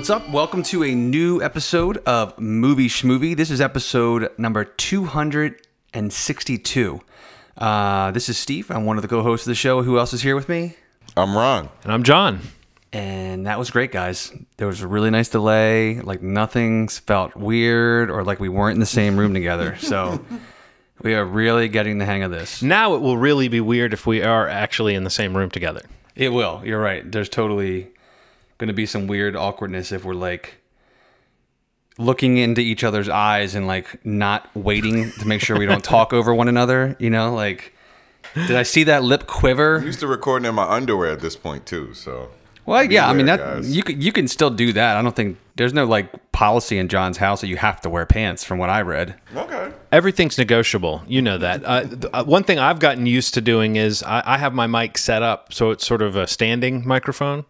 What's up? Welcome to a new episode of Movie Schmovie. This is episode number 262. Uh, this is Steve. I'm one of the co hosts of the show. Who else is here with me? I'm Ron. And I'm John. And that was great, guys. There was a really nice delay. Like nothing felt weird or like we weren't in the same room together. So we are really getting the hang of this. Now it will really be weird if we are actually in the same room together. It will. You're right. There's totally going to be some weird awkwardness if we're like looking into each other's eyes and like not waiting to make sure we don't talk over one another. You know, like, did I see that lip quiver? I'm quiver? used to recording in my underwear at this point too, so Well, yeah. I mean, that guys. you can you can still do that. I don't think there's no like policy in John's house that you have to wear pants. From what I read. okay. Everything's negotiable. You know that. Uh, th- uh, one thing I've gotten used to doing is I, I have my mic set up so it's sort of a standing microphone.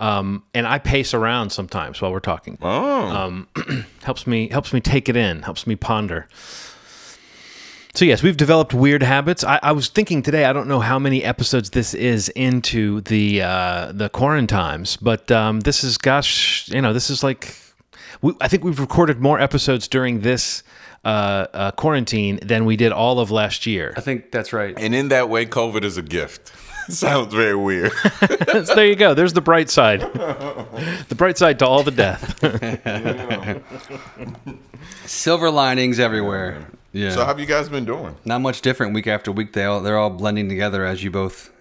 Um, and I pace around sometimes while we're talking. Oh, helps me helps me take it in, helps me ponder. So yes, we've developed weird habits. I, I was thinking today. I don't know how many episodes this is into the uh, the quarantines, but um, this is gosh, you know, this is like we, I think we've recorded more episodes during this uh, uh, quarantine than we did all of last year. I think that's right. and in that way, COVID is a gift. Sounds very weird. so there you go. There's the bright side. the bright side to all the death. Silver linings everywhere. Yeah. so, how have you guys been doing? Not much different week after week. They all, they're all blending together, as you both,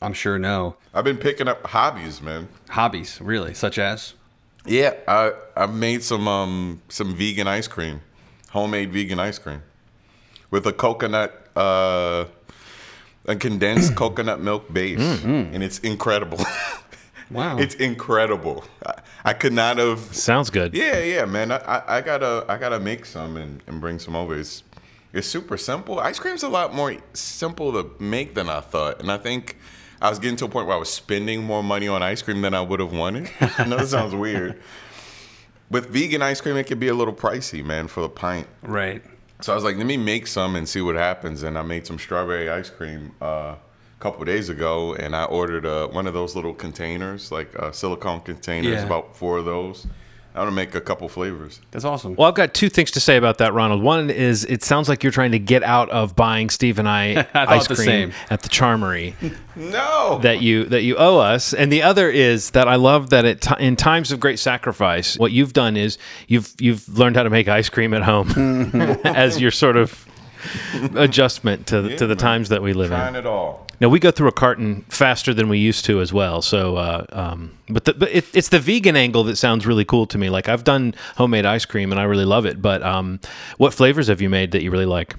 I'm sure, know. I've been picking up hobbies, man. Hobbies, really, such as. Yeah, I I made some um some vegan ice cream, homemade vegan ice cream, with a coconut uh a condensed coconut milk base, mm, mm. and it's incredible. Wow. it's incredible. I, I could not have Sounds good. Yeah, yeah, man. I, I, I gotta I gotta make some and, and bring some over. It's it's super simple. Ice cream's a lot more simple to make than I thought, and I think I was getting to a point where I was spending more money on ice cream than I would have wanted. I know that sounds weird. With vegan ice cream, it could be a little pricey, man, for the pint. Right. So I was like, let me make some and see what happens. And I made some strawberry ice cream uh, a couple days ago, and I ordered uh, one of those little containers, like uh, silicone containers, Yeah. about four of those. I want to make a couple flavors. That's awesome. Well, I've got two things to say about that, Ronald. One is it sounds like you're trying to get out of buying Steve and I, thought ice the cream same. at the Charmery No. that you that you owe us, and the other is that I love that at ti in times of great sacrifice, what you've done is you've you've learned how to make ice cream at home as your sort of adjustment to the, to the man. times that we live Trying in. it all. Now we go through a carton faster than we used to as well. So, uh, um, but the, but it, it's the vegan angle that sounds really cool to me. Like I've done homemade ice cream and I really love it. But um, what flavors have you made that you really like?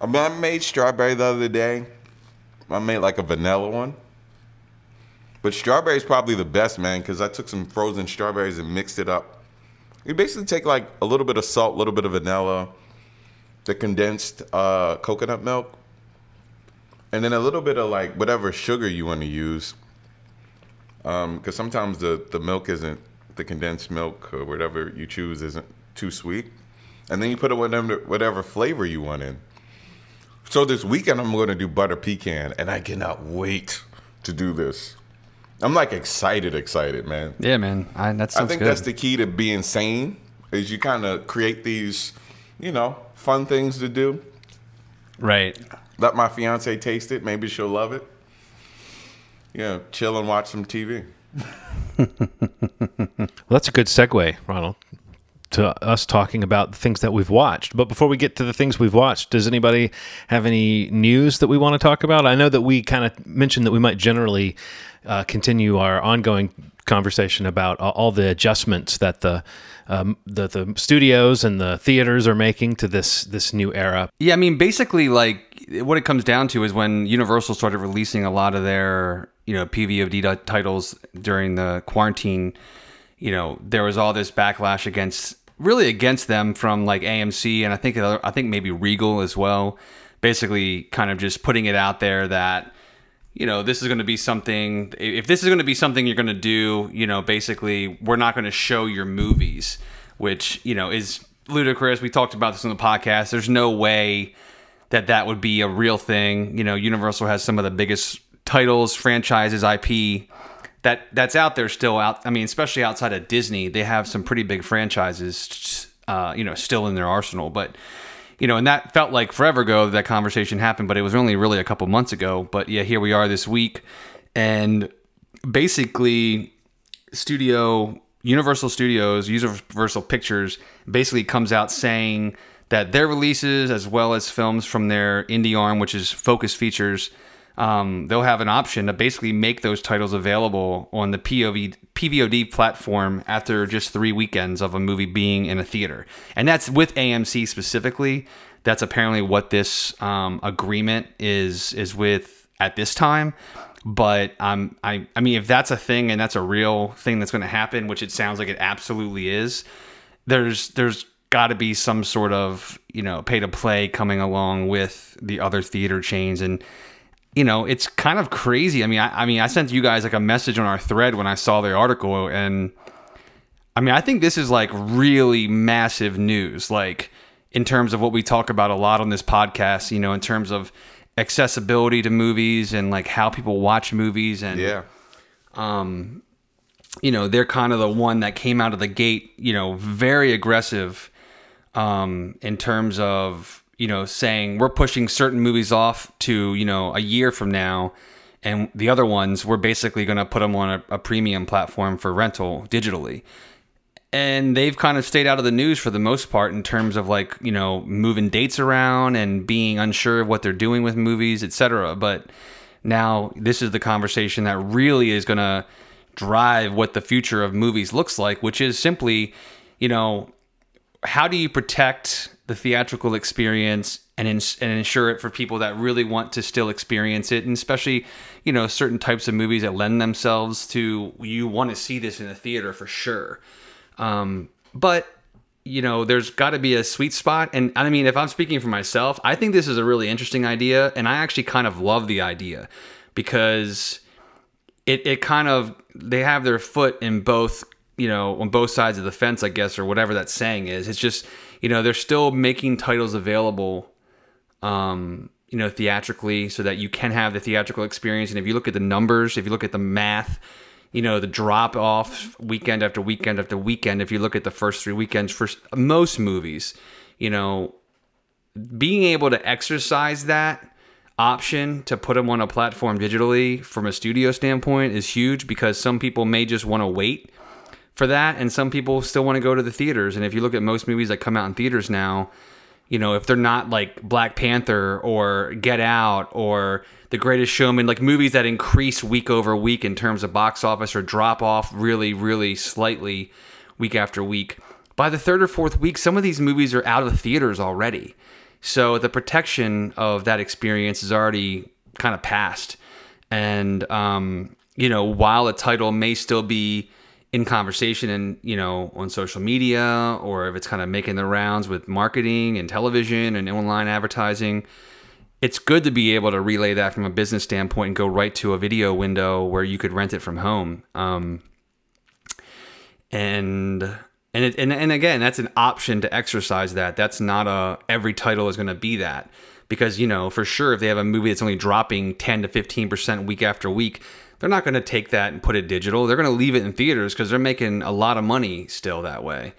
I made strawberry the other day. I made like a vanilla one. But strawberry is probably the best, man, because I took some frozen strawberries and mixed it up. You basically take like a little bit of salt, a little bit of vanilla, the condensed uh, coconut milk, and then a little bit of like whatever sugar you want to use. Um, because sometimes the, the milk isn't, the condensed milk or whatever you choose isn't too sweet. And then you put it whatever, whatever flavor you want in. So this weekend I'm going to do butter pecan, and I cannot wait to do this. I'm like excited, excited, man. yeah, man. I, that I think good. that's the key to being sane is you kind of create these, you know, fun things to do. right. Let my fiance taste it. Maybe she'll love it. Yeah, chill and watch some TV. Well, that's a good segue, Ronald, to us talking about the things that we've watched. But before we get to the things we've watched, does anybody have any news that we want to talk about? I know that we kind of mentioned that we might generally uh, continue our ongoing conversation about all- all the adjustments that the um, the the studios and the theaters are making to this this new era. Yeah, I mean, basically, like what it comes down to is when Universal started releasing a lot of their, you know, PVOD ti- titles during the quarantine. You know, there was all this backlash against, really against them from like AMC and I think I think maybe Regal as well. Basically, kind of just putting it out there that you know, this is going to be something, if this is going to be something you're going to do, you know, basically, we're not going to show your movies, which, you know, is ludicrous. We talked about this on the podcast. There's no way that that would be a real thing. You know, Universal has some of the biggest titles, franchises, IP that that's out there still out. I mean, especially outside of Disney, they have some pretty big franchises, uh, you know, still in their arsenal. But you know, and that felt like forever ago that, that conversation happened, but it was only really a couple months ago. But yeah, here we are this week, and basically, studio Universal Studios, Universal Pictures, basically comes out saying that their releases, as well as films from their indie arm, which is Focus Features, um, they'll have an option to basically make those titles available on the POV, PVOD platform after just three weekends of a movie being in a theater. And that's with AMC specifically. That's apparently what this um, agreement is is with at this time. But um, I, I mean, if that's a thing and that's a real thing that's going to happen, which it sounds like it absolutely is, there's there's got to be some sort of you know pay to play coming along with the other theater chains and you know it's kind of crazy i mean I, I, mean i sent you guys like a message on our thread when i saw the article and i mean i think this is like really massive news like in terms of what we talk about a lot on this podcast you know in terms of accessibility to movies and like how people watch movies and Yeah. um, you know, they're kind of the one that came out of the gate, you know, very aggressive um, in terms of, you know, saying we're pushing certain movies off to, you know, a year from now. And the other ones, we're basically going to put them on a, a premium platform for rental digitally. And they've kind of stayed out of the news for the most part in terms of like, you know, moving dates around and being unsure of what they're doing with movies, etc. But now this is the conversation that really is going to drive what the future of movies looks like, which is simply, you know, how do you protect the theatrical experience and, ins- and ensure it for people that really want to still experience it, and especially, you know, certain types of movies that lend themselves to you want to see this in a theater for sure. Um, but you know, there's got to be a sweet spot. And I mean, if I'm speaking for myself, I think this is a really interesting idea, and I actually kind of love the idea because it it kind of they have their foot in both you know on both sides of the fence i guess or whatever that saying is it's just you know they're still making titles available um you know theatrically so that you can have the theatrical experience. And if you look at the numbers if you look at the math you know the drop off weekend after weekend after weekend if you look at the first three weekends for most movies you know being able to exercise that option to put them on a platform digitally from a studio standpoint is huge because some people may just want to wait for that and some people still want to go to the theaters and if you look at most movies that come out in theaters now you know if they're not like black panther or get out or the greatest showman like movies that increase week over week in terms of box office or drop off really really slightly week after week by the third or fourth week some of these movies are out of theaters already so the protection of that experience is already kind of past. And, um, you know, while a title may still be in conversation and, you know, on social media or if it's kind of making the rounds with marketing and television and online advertising, it's good to be able to relay that from a business standpoint and go right to a video window where you could rent it from home. Um, and and it, and and again, that's an option to exercise that. That's not a every title is going to be that because you know for sure if they have a movie that's only dropping 10 to 15 percent week after week, they're not going to take that and put it digital. They're going to leave it in theaters because they're making a lot of money still that way.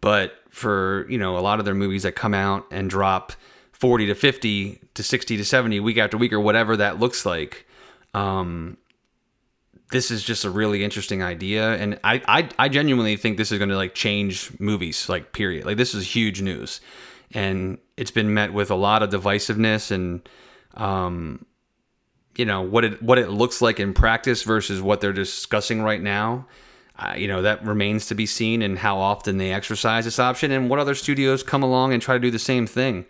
But for you know a lot of their movies that come out and drop 40 to 50 to 60 to 70 week after week or whatever that looks like um, this is just a really interesting idea and I, I i genuinely think this is going to like change movies like period like this is huge news and it's been met with a lot of divisiveness and um you know what it what it looks like in practice versus what they're discussing right now uh, you know that remains to be seen and how often they exercise this option and what other studios come along and try to do the same thing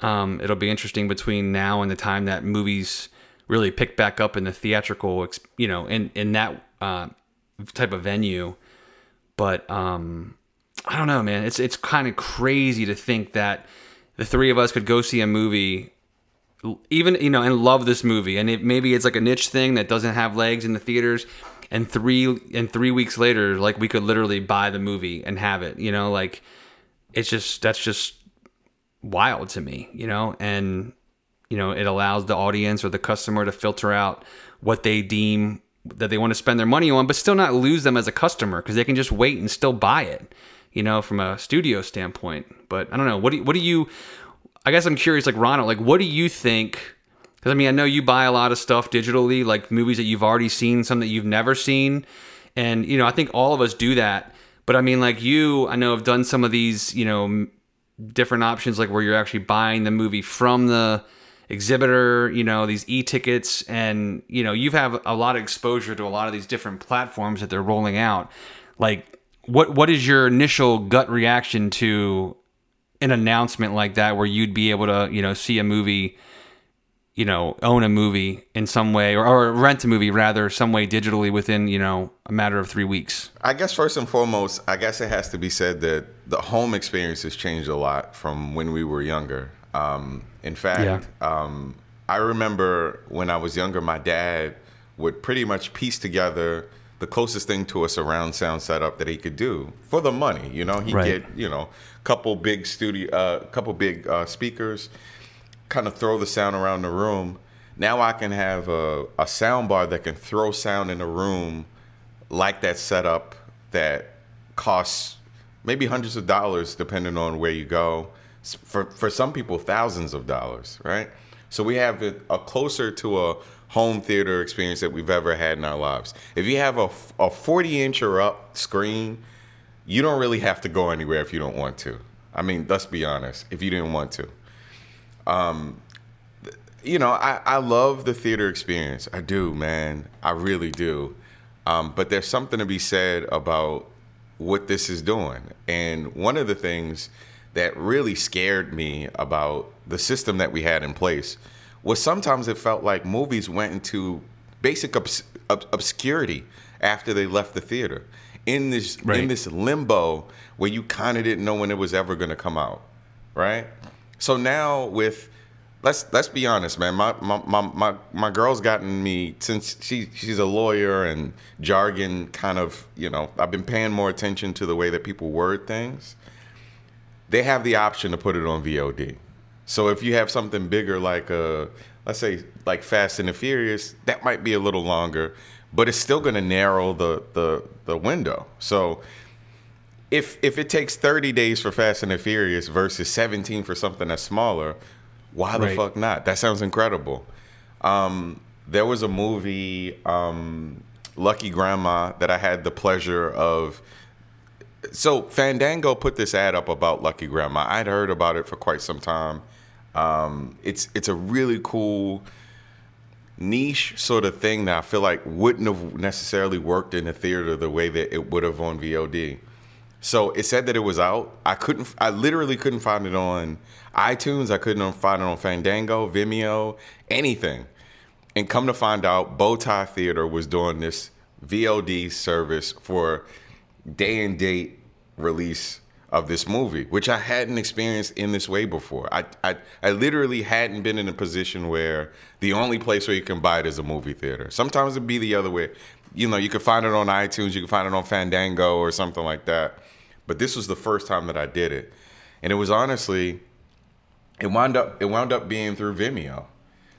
um, it'll be interesting between now and the time that movies really pick back up in the theatrical, you know, in in that uh, type of venue. But um, I don't know, man. It's it's kind of crazy to think that the three of us could go see a movie, even you know, and love this movie, and it, maybe it's like a niche thing that doesn't have legs in the theaters. And three and three weeks later, like we could literally buy the movie and have it. You know, like it's just that's just wild to me. You know, and you know it allows the audience or the customer to filter out what they deem that they want to spend their money on, but still not lose them as a customer because they can just wait and still buy it, you know, from a studio standpoint. But I don't know. What do what do you? I guess I'm curious, like Ronald, like what do you think? Because I mean, I know you buy a lot of stuff digitally, like movies that you've already seen, some that you've never seen, and you know, I think all of us do that. But I mean, like you, I know have done some of these, you know, different options, like where you're actually buying the movie from the exhibitor, you know, these e-tickets and you know, you have have a lot of exposure to a lot of these different platforms that they're rolling out. Like what what is your initial gut reaction to an announcement like that where you'd be able to, you know, see a movie you know, own a movie in some way or, or rent a movie rather some way digitally within, you know, a matter of three weeks? I guess first and foremost, I guess it has to be said that the home experience has changed a lot from when we were younger. Um, in fact, um, I remember when I was younger, my dad would pretty much piece together the closest thing to a surround sound setup that he could do for the money. You know, he'd Right. get you know a couple big studio, uh, couple big uh, speakers, kind of throw the sound around the room. Now I can have a, a sound bar that can throw sound in a room like that setup that costs maybe hundreds of dollars depending on where you go. For for some people, thousands of dollars, right? So we have it a closer to a home theater experience that we've ever had in our lives. If you have a, a 40 inch or up screen, you don't really have to go anywhere if you don't want to. I mean, let's be honest, if you didn't want to Um, you know, I, I love the theater experience. I do, man. I really do. Um, but there's something to be said about what this is doing. And one of the things that really scared me about the system that we had in place was sometimes it felt like movies went into basic obs- ob- obscurity after they left the theater. In this in this limbo where you kind of didn't know when it was ever going to come out, right? So now with let's let's be honest, man. My my my my, my girl's gotten me since she she's a lawyer and jargon kind of you know I've been paying more attention to the way that people word things. They have the option to put it on VOD. So if you have something bigger like uh let's say like Fast and the Furious, that might be a little longer, but it's still going to narrow the the the window. So if if it takes 30 days for Fast and the Furious versus 17 for something that's smaller, why the Right. fuck not? That sounds incredible. Um, there was a movie, um, Lucky Grandma, that I had the pleasure of. So Fandango put this ad up about Lucky Grandma. I'd heard about it for quite some time. Um, it's it's a really cool niche sort of thing that I feel like wouldn't have necessarily worked in the theater the way that it would have on VOD. So it said that it was out. I couldn't. I literally couldn't find it on iTunes. I couldn't find it on Fandango, Vimeo, anything. And come to find out, Bowtie Theater was doing this VOD service for day and date release of this movie, which I hadn't experienced in this way before. I, I I literally hadn't been in a position where the only place where you can buy it is a movie theater. Sometimes it'd be the other way. You know, you could find it on iTunes, you can find it on Fandango or something like that. But this was the first time that I did it. And it was honestly it wound up it wound up being through Vimeo.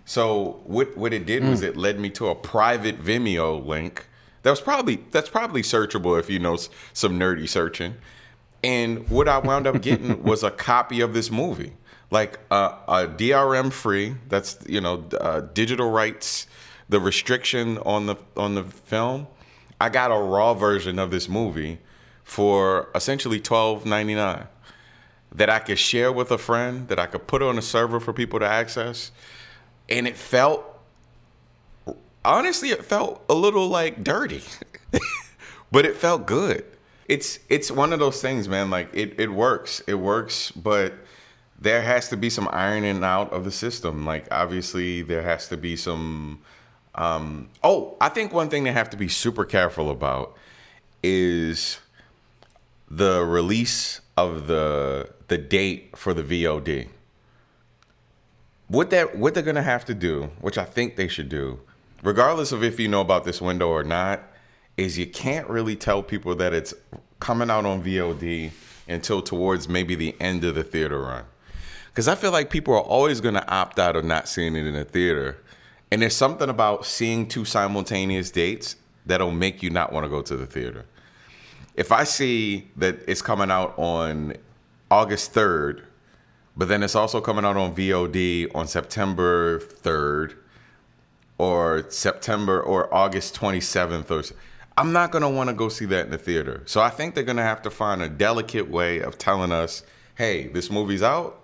So what what it did hmm. was it led me to a private Vimeo link. That was probably that's probably searchable if you know some nerdy searching. And what I wound up getting was a copy of this movie, like uh, a DRM free. That's you know uh, digital rights, the restriction on the on the film. I got a raw version of this movie for essentially twelve ninety nine that I could share with a friend, that I could put on a server for people to access. And it felt, honestly, it felt a little like dirty, but it felt good. It's it's one of those things, man. Like it, it works, it works, but there has to be some ironing out of the system. Like obviously, there has to be some. Um, oh, I think one thing they have to be super careful about is the release of the the date for the VOD. What that what they're gonna have to do, which I think they should do, regardless of if you know about this window or not, is you can't really tell people that it's coming out on VOD until towards maybe the end of the theater run. Because I feel like people are always gonna opt out of not seeing it in the theater And there's something about seeing two simultaneous dates that'll make you not want to go to the theater. If I see that it's coming out on August 3rd, but then it's also coming out on VOD on September 3rd or September or August 27th or I'm not going to want to go see that in the theater. So I think they're going to have to find a delicate way of telling us, "Hey, this movie's out."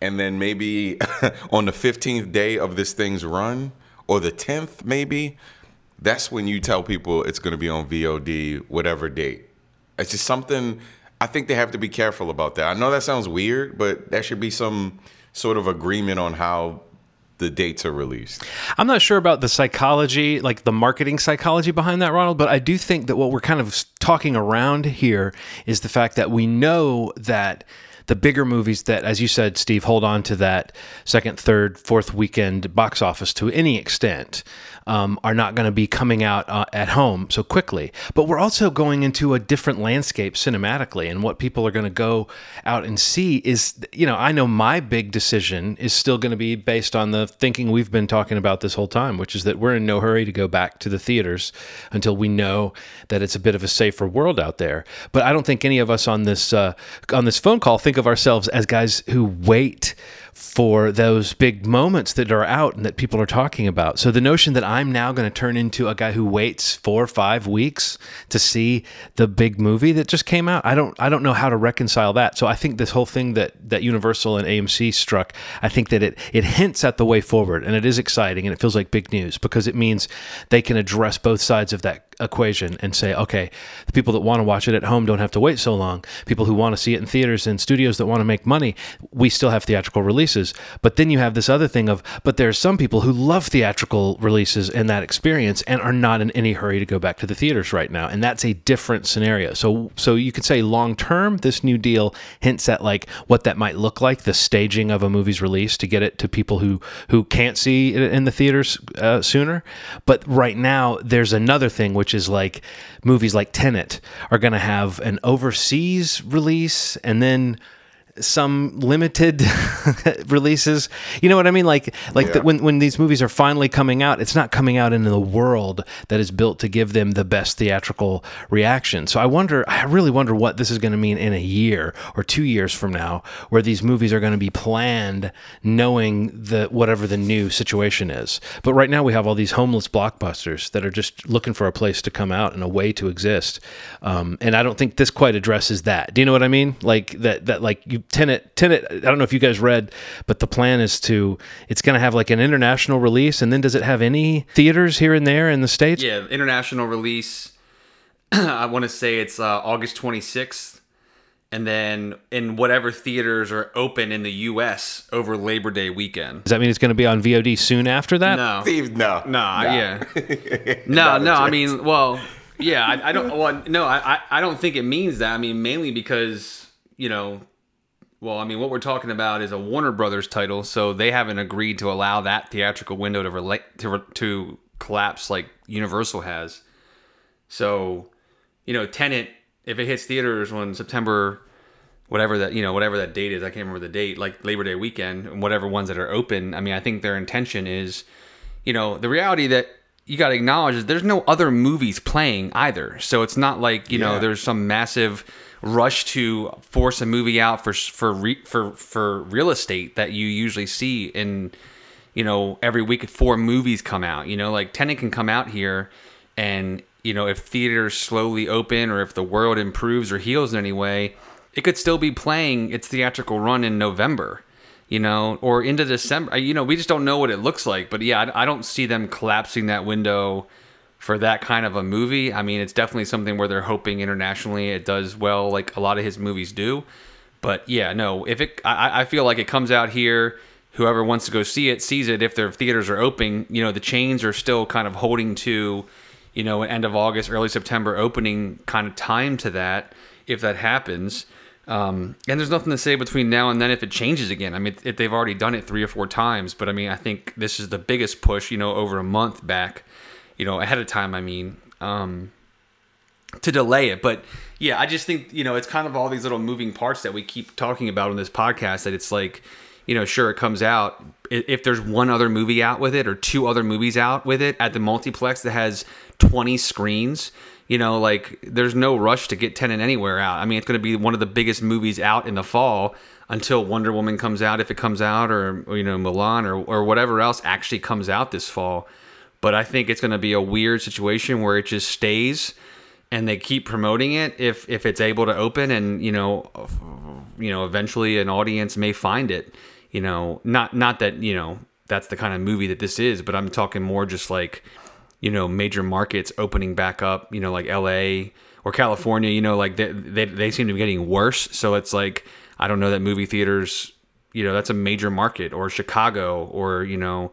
And then maybe on the 15th day of this thing's run or the 10th maybe, that's when you tell people it's going to be on VOD whatever date. It's just something I think they have to be careful about that. I know that sounds weird, but there should be some sort of agreement on how the dates are released. I'm not sure about the psychology, like the marketing psychology behind that, Ronald, but I do think that what we're kind of talking around here is the fact that we know that the bigger movies that, as you said, Steve, hold on to that second, third, fourth weekend box office to any extent. Um, are not going to be coming out uh, at home so quickly. But we're also going into a different landscape cinematically, and what people are going to go out and see is, you know, I know my big decision is still going to be based on the thinking we've been talking about this whole time, which is that we're in no hurry to go back to the theaters until we know that it's a bit of a safer world out there. But I don't think any of us on this uh, on this phone call think of ourselves as guys who wait for those big moments that are out and that people are talking about. So the notion that I'm now going to turn into a guy who waits four or five weeks to see the big movie that just came out, I don't I don't know how to reconcile that. So I think this whole thing that that Universal and AMC struck, I think that it it hints at the way forward and it is exciting and it feels like big news because it means they can address both sides of that equation and say, okay, the people that want to watch it at home don't have to wait so long. People who want to see it in theaters and studios that want to make money, we still have theatrical releases. But then you have this other thing of, but there are some people who love theatrical releases and that experience and are not in any hurry to go back to the theaters right now. And that's a different scenario. So, so you could say long term, this new deal hints at like what that might look like, the staging of a movie's release to get it to people who who can't see it in the theaters uh, sooner. But right now, there's another thing which is like movies like Tenet are going to have an overseas release and then some limited releases. You know what I mean? Like like Yeah. the, when when these movies are finally coming out, it's not coming out into the world that is built to give them the best theatrical reaction. So I wonder, I really wonder what this is going to mean in a year or two years from now, where these movies are going to be planned knowing the whatever the new situation is. But right now we have all these homeless blockbusters that are just looking for a place to come out and a way to exist. Um, and I don't think this quite addresses that. Do you know what I mean? Like that that like you Tenet Tenet. I don't know if you guys read, but the plan is to it's going to have like an international release, and then does it have any theaters here and there in the states? Yeah, international release. I want to say it's uh, August 26th, and then in whatever theaters are open in the U.S. over Labor Day weekend. Does that mean it's going to be on VOD soon after that? No, Steve, no. no, yeah, no, Not a no. I mean, well, yeah, I, I don't. Well, no, I, I- I don't think it means that. I mean, mainly because you know. Well, I mean, what we're talking about is a Warner Brothers title, so they haven't agreed to allow that theatrical window to relate to re- to collapse like Universal has. So, you know, Tenet, if it hits theaters on September, whatever that you know, whatever that date is, I can't remember the date, like Labor Day weekend, and whatever ones that are open. I mean, I think their intention is, you know, the reality that you got to acknowledge is there's no other movies playing either. So it's not like you know there's some massive rush to force a movie out for for re, for for real estate that you usually see in you know every week four movies come out. You know like Tenet can come out here and you know if theaters slowly open or if the world improves or heals in any way it could still be playing its theatrical run in November you know or into December. You know we just don't know what it looks like. But yeah I, I don't see them collapsing that window for that kind of a movie. I mean, it's definitely something where they're hoping internationally it does well, like a lot of his movies do. But yeah, no, if it, I, I feel like it comes out here. Whoever wants to go see it sees it. If their theaters are open, you know, the chains are still kind of holding to, you know, end of August, early September opening kind of time to that. If that happens, um, and there's nothing to say between now and then if it changes again. I mean, if they've already done it three or four times, but I mean, I think this is the biggest push, you know, over a month back you know, ahead of time. I mean, um, to delay it. But yeah, I just think you know it's kind of all these little moving parts that we keep talking about on this podcast. That it's like, you know, sure it comes out. If there's one other movie out with it or two other movies out with it at the multiplex that has 20 screens, you know, like there's no rush to get Tenet anywhere out. I mean, it's going to be one of the biggest movies out in the fall until Wonder Woman comes out, if it comes out, or, you know, Mulan or, or whatever else actually comes out this fall. But I think it's going to be a weird situation where it just stays and they keep promoting it if if it's able to open and you know you know eventually an audience may find it. You know not not that you know that's the kind of movie that this is but i'm talking more just like you know major markets opening back up you know like la or california you know like they, they, they seem to be getting worse. So it's like i don't know that movie theaters you know that's a major market or chicago or you know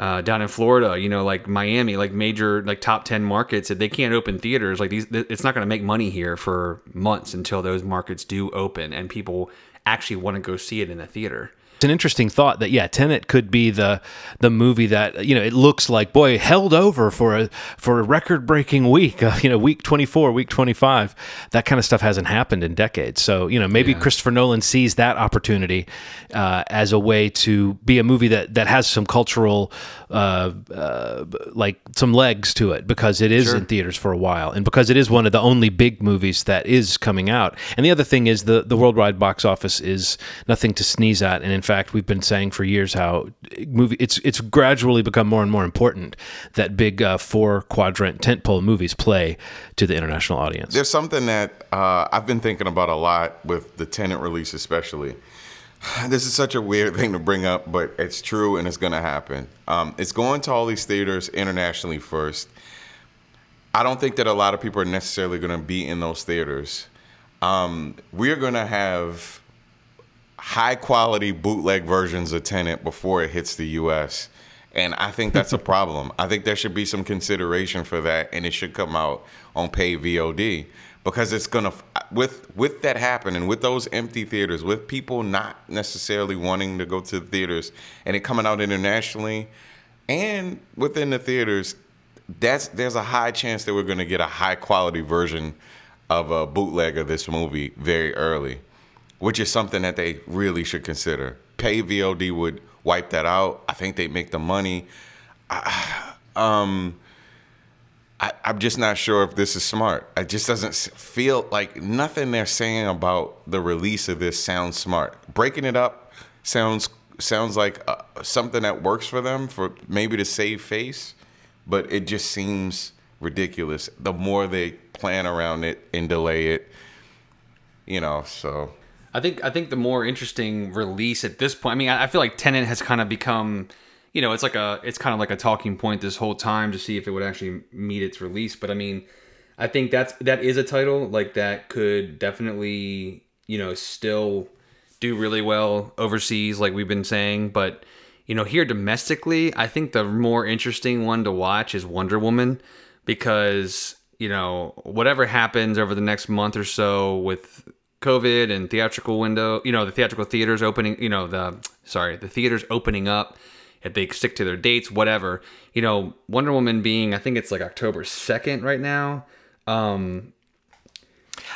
uh, down in Florida, you know, like Miami, like major, like top 10 markets, they can't open theaters. Like these, it's not going to make money here for months until those markets do open and people actually want to go see it in the theater. It's an interesting thought that yeah, Tenet could be the the movie that you know it looks like boy held over for a for a record breaking week, uh, you know, week twenty four, week twenty five. That kind of stuff hasn't happened in decades. So you know maybe Christopher Nolan sees that opportunity uh, as a way to be a movie that that has some cultural uh, uh, like some legs to it because it is in theaters for a while and because it is one of the only big movies that is coming out. And the other thing is the the worldwide box office is nothing to sneeze at. And in fact, we've been saying for years how movie it's it's gradually become more and more important that big uh, four quadrant tentpole movies play to the international audience. There's something that uh, I've been thinking about a lot with the Tenet release, especially. This is such a weird thing to bring up, but it's true and it's going to happen. Um, it's going to all these theaters internationally first. I don't think that a lot of people are necessarily going to be in those theaters. Um, we're going to have high quality bootleg versions of Tenet before it hits the US. And I think that's a problem. I think there should be some consideration for that and it should come out on pay VOD because it's to with with that happening with those empty theaters with people not necessarily wanting to go to the theaters and it coming out internationally and within the theaters that's there's a high chance that we're to get a high quality version of a bootleg of this movie very early which is something that they really should consider. Pay VOD would wipe that out. I think they make the money. I, um, I, I'm just not sure if this is smart. It just doesn't feel like nothing they're saying about the release of this sounds smart. Breaking it up sounds sounds like uh, something that works for them for maybe to save face, but it just seems ridiculous. The more they plan around it and delay it, you know. So I think I think the more interesting release at this point. I mean, I I feel like Tenet has kind of become, you know, it's like a it's kind of like a talking point this whole time to see if it would actually meet its release. But I mean, I think that's that is a title like that could definitely you know still do really well overseas, like we've been saying. But you know, here domestically, I think the more interesting one to watch is Wonder Woman because you know whatever happens over the next month or so with COVID and theatrical window, you know, the theatrical theaters opening, you know, the sorry, the theaters opening up, if they stick to their dates, whatever. You know, Wonder Woman being, I think it's like October second right now. Um,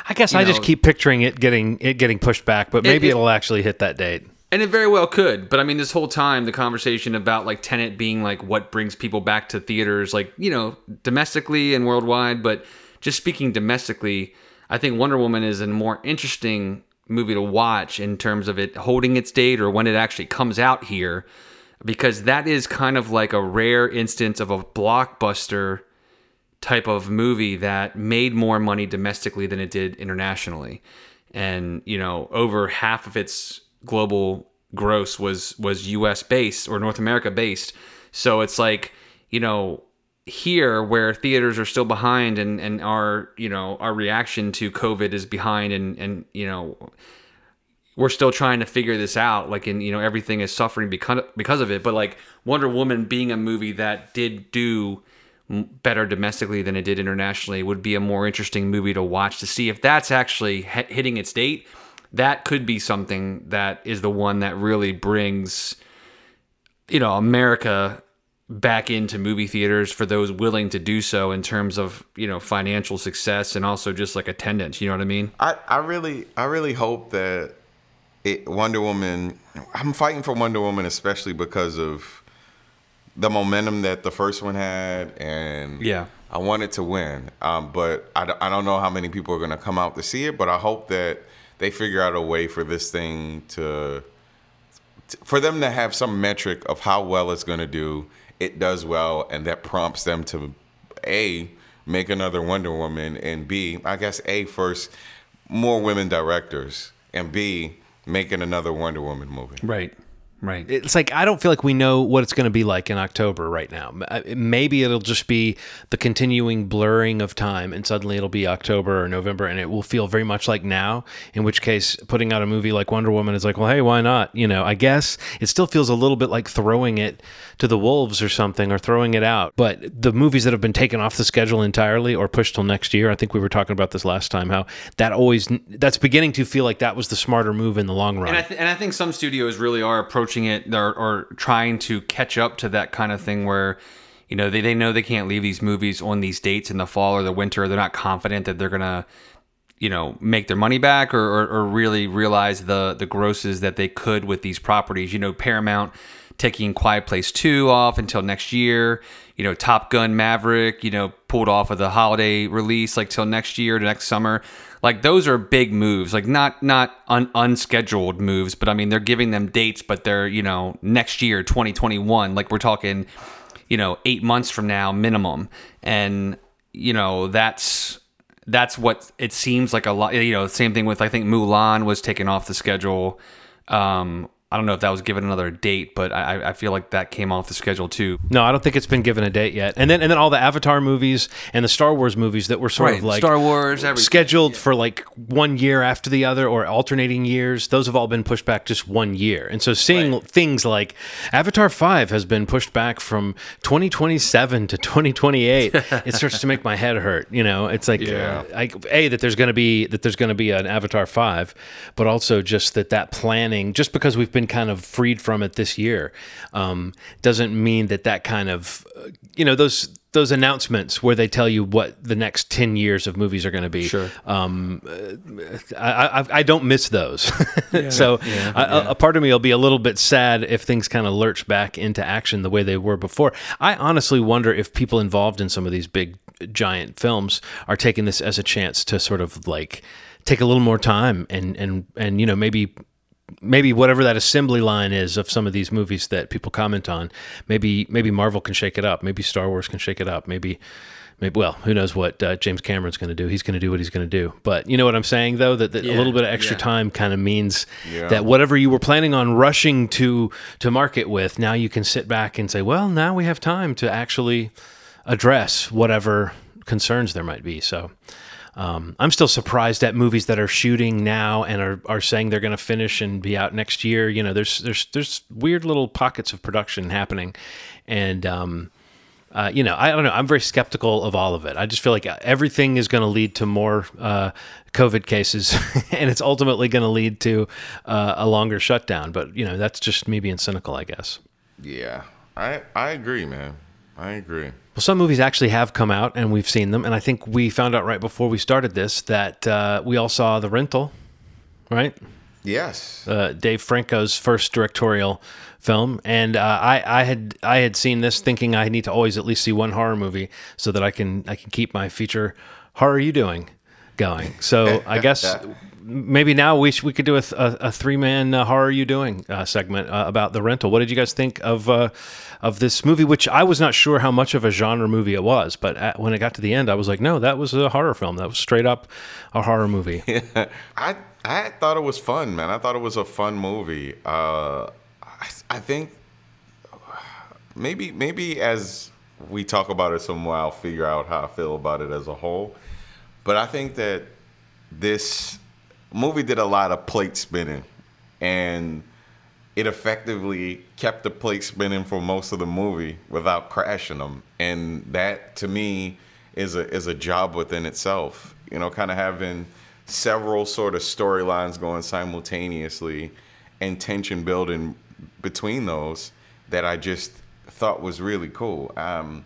I guess I just keep picturing it getting it getting pushed back, but maybe it, will actually hit that date. and it very well could, but I mean, this whole time, the conversation about like Tenet being like what brings people back to theaters, like you know, domestically and worldwide, but just speaking domestically, I think Wonder Woman is a more interesting movie to watch in terms of it holding its date or when it actually comes out here, because that is kind of like a rare instance of a blockbuster type of movie that made more money domestically than it did internationally. And, you know, over half of its global gross was was US based or North America based. So it's like, you know, here where theaters are still behind and and our, you know, our reaction to COVID is behind and and you know, we're still trying to figure this out like and you know everything is suffering because because of it. But like Wonder Woman being a movie that did do better domestically than it did internationally would be a more interesting movie to watch to see if that's actually hitting its date. That could be something that is the one that really brings you know America back into movie theaters for those willing to do so in terms of you know financial success and also just like attendance. You know what I mean? I, I really I really hope that it, Wonder Woman. I'm fighting for Wonder Woman, especially because of the momentum that the first one had, and Yeah. I wanted to win. Um, but I, don't- I don't know how many people are going to come out to see it. But I hope that they figure out a way for this thing to, t- for them to have some metric of how well it's going to do. It does well, and that prompts them to a make another Wonder Woman, and b I guess a first more women directors, and b making another Wonder Woman movie. Right. Right. it's like I don't feel like we know what it's going to be like in October right now. Uh, Maybe it'll just be the continuing blurring of time, and suddenly it'll be October or November, and it will feel very much like now. In which case, putting out a movie like Wonder Woman is like, well, hey, why not? You know, I guess it still feels a little bit like throwing it to the wolves or something, or throwing it out. But the movies that have been taken off the schedule entirely or pushed till next year, I think we were talking about this last time. How that always that's beginning to feel like that was the smarter move in the long run. And I, th- and I think some studios really are approaching it or, or trying to catch up to that kind of thing where, you know, they, they know they can't leave these movies on these dates in the fall or the winter. They're not confident that they're to, you know, make their money back or, or, or really realize the, the grosses that they could with these properties. You know, Paramount taking Quiet Place 2 off until next year. You know, Top Gun Maverick, you know, pulled off of the holiday release like till next year to next summer. Like those are big moves, like not not un, unscheduled moves, but I mean they're giving them dates, but they're you know next year, 2021. Like we're talking, you know, eight months from now minimum, and you know that's that's what it seems like a lot. You know, same thing with I think Mulan was taken off the schedule. Um, I don't know if that was given another date, but I, I feel like that came off the schedule too. No, I don't think it's been given a date yet. And then and then all the Avatar movies and the Star Wars movies that were sort Right, of like Star Wars, everything, scheduled for like one year after the other or alternating years. Those have all been pushed back just one year. And so seeing things like Avatar 5 has been pushed back from 2027 to 2028, it starts to make my head hurt, you know. It's like Yeah. uh, I, a that there's going to be that there's going to be an Avatar 5, but also just that that planning just because we've been kind of freed from it this year um, doesn't mean that that kind of you know those those announcements where they tell you what the next 10 years of movies are going to be Sure. um, I, I, I don't miss those. So I- A, a part of me will be a little bit sad if things kind of lurch back into action the way they were before. I honestly wonder if people involved in some of these big giant films are taking this as a chance to sort of like take a little more time and and and you know maybe maybe whatever that assembly line is of some of these movies that people comment on maybe maybe marvel can shake it up. Maybe star wars can shake it up. Maybe maybe well who knows what uh, james cameron's going to do. He's going to do what he's going to do. But you know what i'm saying though? That, that a little bit of extra yeah. time kind of means Yeah. that whatever you were planning on rushing to to market with now you can sit back and say well now we have time to actually address whatever concerns there might be. So um, I'm still surprised at movies that are shooting now and are, are saying they're going to finish and be out next year. You know, there's there's there's weird little pockets of production happening, and um, uh, you know, I don't know. I'm very skeptical of all of it. I just feel like everything is going to lead to more uh, COVID cases, and it's ultimately going to lead to uh, a longer shutdown. But you know, that's just me being cynical, I guess. Yeah, I I agree, man. I agree. Well, some movies actually have come out, and we've seen them. And I think we found out right before we started this that uh, we all saw The Rental, right? Yes. uh, Dave Franco's first directorial film, and uh, I, I had I had seen this thinking I need to always at least see one horror movie so that I can I can keep my feature horror you doing going. So I guess maybe now we sh- we could do a, th- a, three man uh, horror you doing uh, segment uh, about the rental. What did you guys think of uh, of this movie? Which I was not sure how much of a genre movie it was, but at, when it got to the end, I was like, no, that was a horror film. That was straight up a horror movie. I I thought it was fun, man. I thought it was a fun movie. Uh, I, I think maybe maybe as we talk about it some more, I'll figure out how I feel about it as a whole. But I think that this movie did a lot of plate spinning, and it effectively kept the plate spinning for most of the movie without crashing them, and that to me is a is a job within itself. You know, kind of having several sort of storylines going simultaneously and tension building between those that I just thought was really cool. Um,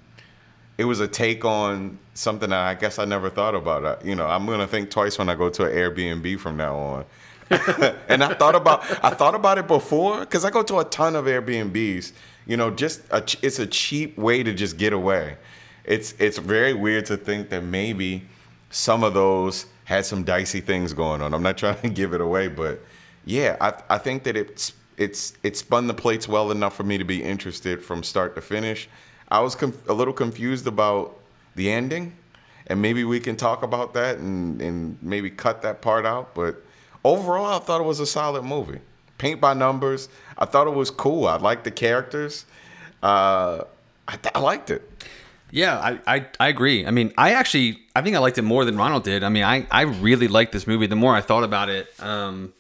it was a take on something that I guess I never thought about. Uh, You know, I'm gonna think twice when I go to an Airbnb from now on. and I thought about I thought about it before because I go to a ton of Airbnbs. You know, just a, it's a cheap way to just get away. It's it's very weird to think that maybe some of those had some dicey things going on. I'm not trying to give it away, but yeah, I I think that it's it's it spun the plates well enough for me to be interested from start to finish. I was a little confused about the ending, and maybe we can talk about that and and maybe cut that part out. But overall, I thought it was a solid movie. Paint by numbers. I thought it was cool. I liked the characters. Uh, I, th- I liked it. Yeah, I, I, I agree. I mean, I actually I think I liked it more than Ronald did. I mean, I, I really liked this movie. The more I thought about it, um,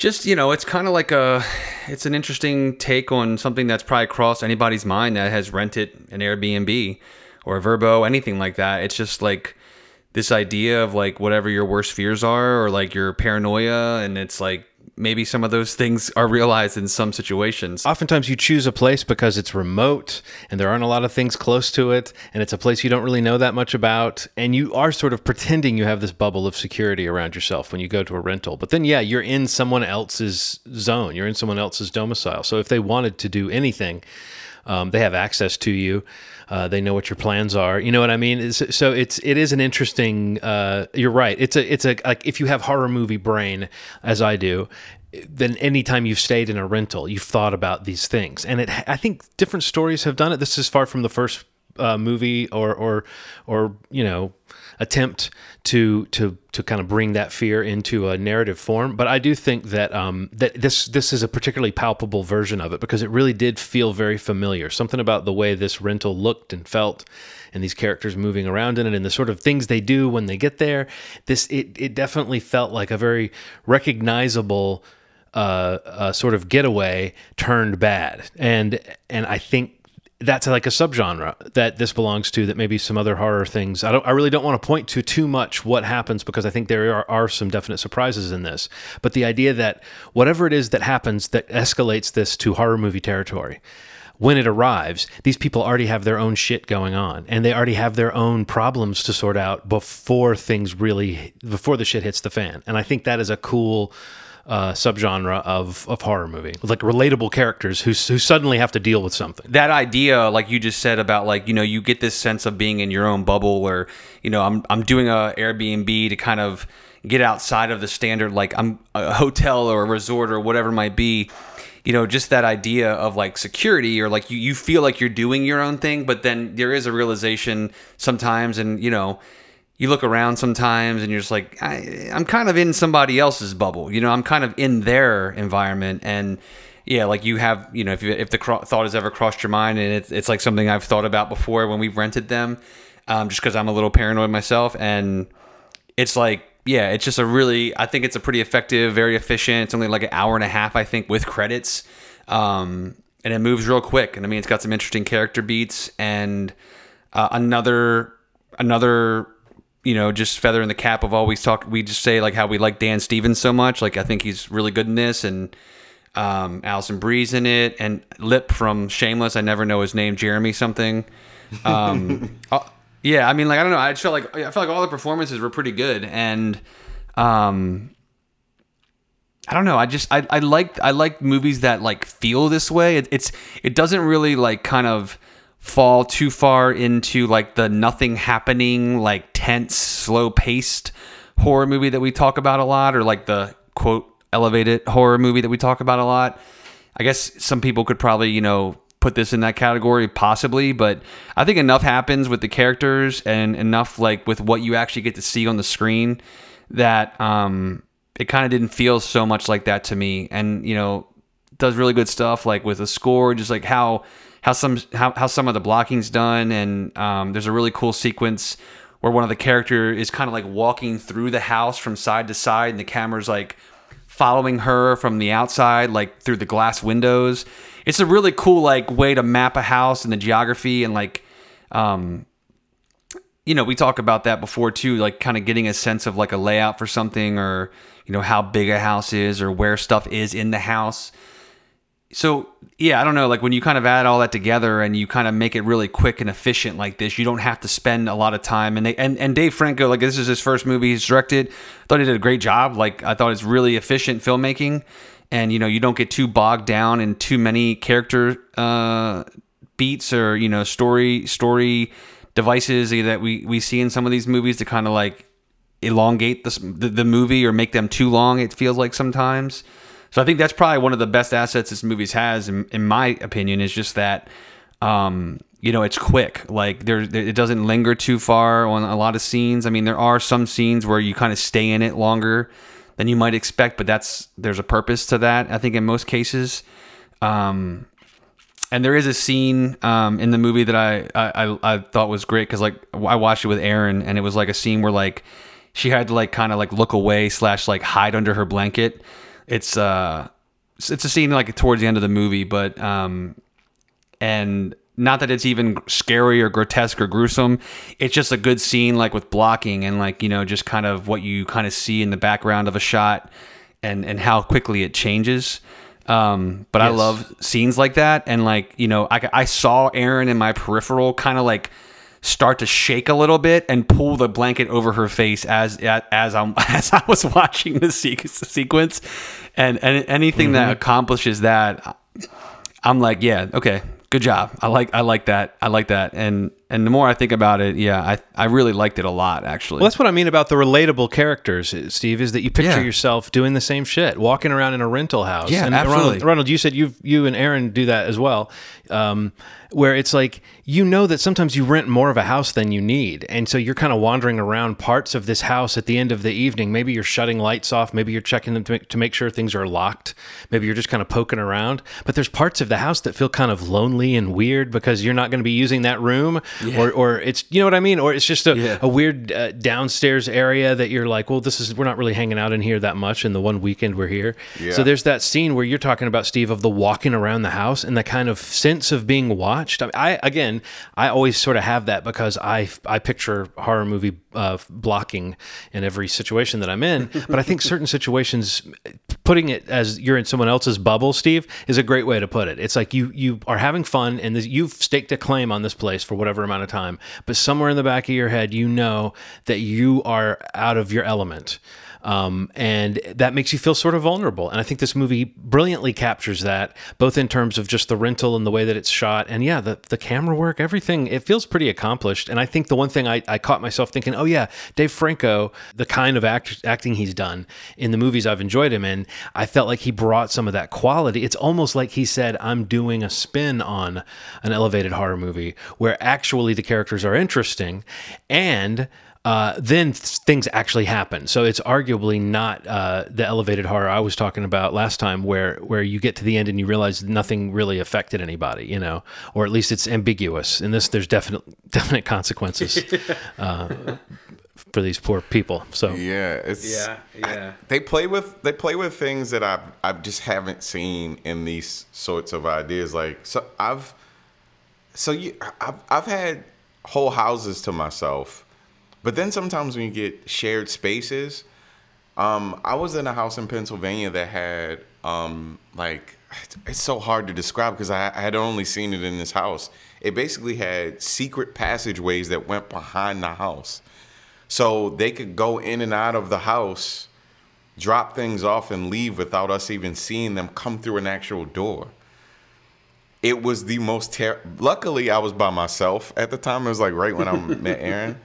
just you know, it's kind of like a, it's an interesting take on something that's probably crossed anybody's mind that has rented an Airbnb or a Vrbo, anything like that. It's just like this idea of like whatever your worst fears are or like your paranoia, and it's like maybe some of those things are realized in some situations. Oftentimes, you choose a place because it's remote and there aren't a lot of things close to it, and it's a place you don't really know that much about, and you are sort of pretending you have this bubble of security around yourself when you go to a rental. But then, yeah, you're in someone else's zone, you're in someone else's domicile. So if they wanted to do anything, um, they have access to you. Uh, they know what your plans are. You know what I mean? It's, so it's it is an interesting. Uh, you're right. It's a it's a like if you have horror movie brain as I do, then anytime you've stayed in a rental, you've thought about these things. And it I think different stories have done it. This is far from the first uh, movie or or or you know attempt to to to kind of bring that fear into a narrative form. But I do think that um, that this this is a particularly palpable version of it because it really did feel very familiar. Something about the way this rental looked and felt, and these characters moving around in it, and the sort of things they do when they get there. This it it definitely felt like a very recognizable. Uh, uh, sort of getaway turned bad, and and I think that's like a subgenre that this belongs to that maybe some other horror things i don't i really don't want to point to too much what happens because i think there are, are some definite surprises in this. But the idea that whatever it is that happens that escalates this to horror movie territory when it arrives these people already have their own shit going on and they already have their own problems to sort out before things really before the shit hits the fan. And i think that is a cool uh, subgenre of, of horror movie, like relatable characters who, who suddenly have to deal with something. that idea like you just said about like you know you get this sense of being in your own bubble where you know i'm, I'm doing a airbnb to kind of get outside of the standard like i'm a hotel or a resort or whatever might be you know just that idea of like security or like you, you feel like you're doing your own thing but then there is a realization sometimes and you know you look around sometimes and you're just like I, i'm kind of in somebody else's bubble you know i'm kind of in their environment. And yeah like you have you know if, you, if the cro- thought has ever crossed your mind and it's, it's like something i've thought about before when we've rented them um, just because i'm a little paranoid myself. And it's like yeah it's just a really i think it's a pretty effective very efficient it's only like an hour and a half i think with credits um, and it moves real quick. And i mean it's got some interesting character beats and uh, another another you know just feather in the cap of always talk we just say like how we like dan stevens so much like i think he's really good in this and um, Alison Brie's in it, and Lip from Shameless. I never know his name, Jeremy something. Um, uh, yeah, I mean, like I don't know. I just felt like I felt like all the performances were pretty good, and um, I don't know. I just I I like I like movies that like feel this way. It, it's it doesn't really like kind of fall too far into like the nothing happening, like tense, slow paced horror movie that we talk about a lot, or like the quote elevated horror movie that we talk about a lot. I guess some people could probably you know put this in that category possibly but i think enough happens with the characters and enough like with what you actually get to see on the screen that um it kind of didn't feel so much like that to me and you know does really good stuff like with the score just like how how some how, how some of the blocking's done. And um, there's a really cool sequence where one of the character is kind of like walking through the house from side to side and the camera's like following her from the outside like through the glass windows. It's a really cool like way to map a house and the geography and like um you know we talk about that before too like kind of getting a sense of like a layout for something or you know how big a house is or where stuff is in the house so yeah, I don't know. Like when you kind of add all that together and you kind of make it really quick and efficient like this, you don't have to spend a lot of time. And they and, and Dave Franco, like this is his first movie he's directed. I thought he did a great job. Like I thought it's really efficient filmmaking, and you know you don't get too bogged down in too many character uh, beats or you know story story devices that we we see in some of these movies to kind of like elongate the, the the movie or make them too long. It feels like sometimes. So I think that's probably one of the best assets this movie has, in, in my opinion, is just that, um, you know, it's quick. Like there, it doesn't linger too far on a lot of scenes. I mean, there are some scenes where you kind of stay in it longer than you might expect, but that's there's a purpose to that. I think in most cases. Um, and there is a scene um, in the movie that I I, I thought was great because like I watched it with Aaron and it was like a scene where like she had to like kind of like look away slash like hide under her blanket it's uh it's a scene like towards the end of the movie, but um and not that it's even scary or grotesque or gruesome. It's just a good scene like with blocking and like, you know, just kind of what you kind of see in the background of a shot and and how quickly it changes. Um, but yes. I love scenes like that. And like, you know, I, I saw Aaron in my peripheral kind of like start to shake a little bit and pull the blanket over her face as as I'm as I was watching the sequence, and, and anything mm-hmm. that accomplishes that, I'm like, yeah, okay, good job. I like I like that. I like that. And and the more I think about it, yeah, I I really liked it a lot actually. Well, that's what I mean about the relatable characters, Steve, is that you picture yeah. yourself doing the same shit, walking around in a rental house. Yeah, and absolutely. Ronald, Ronald, you said you you and Aaron do that as well. Um, where it's like you know that sometimes you rent more of a house than you need and so you're kind of wandering around parts of this house at the end of the evening maybe you're shutting lights off maybe you're checking them to make, to make sure things are locked maybe you're just kind of poking around but there's parts of the house that feel kind of lonely and weird because you're not going to be using that room yeah. or, or it's you know what i mean or it's just a, yeah. a weird uh, downstairs area that you're like well this is we're not really hanging out in here that much in the one weekend we're here yeah. so there's that scene where you're talking about steve of the walking around the house and the kind of sense of being watched watched. I, mean, I, again, I always sort of have that because I I picture horror movie uh, blocking in every situation that I'm in. But I think certain situations, putting it as you're in someone else's bubble, Steve, is a great way to put it. It's like you you are having fun and this, you've staked a claim on this place for whatever amount of time, but somewhere in the back of your head, you know that you are out of your element. Um, and that makes you feel sort of vulnerable. And I think this movie brilliantly captures that, both in terms of just the rental and the way that it's shot. And yeah, the, the camera work, everything, it feels pretty accomplished. And I think the one thing I, I caught myself thinking, oh, yeah, Dave Franco, the kind of act, acting he's done in the movies I've enjoyed him in, I felt like he brought some of that quality. It's almost like he said, I'm doing a spin on an elevated horror movie where actually the characters are interesting and uh, then th- things actually happen. So it's arguably not uh, the elevated horror I was talking about last time, where where you get to the end and you realize nothing really affected anybody, you know, or at least it's ambiguous. In this, there's definite definite consequences. uh, for these poor people. So yeah, it's yeah, yeah. I, they play with they play with things that I I just haven't seen in these sorts of ideas. Like so I've so you I've I've had whole houses to myself but then sometimes when you get shared spaces, um, I was in a house in Pennsylvania that had um, like it's so hard to describe because I, had only seen it in this house. It basically had secret passageways that went behind the house, so they could go in and out of the house, drop things off, and leave without us even seeing them come through an actual door. It was the most ter- luckily i was by myself at the time. It was like right when i met aaron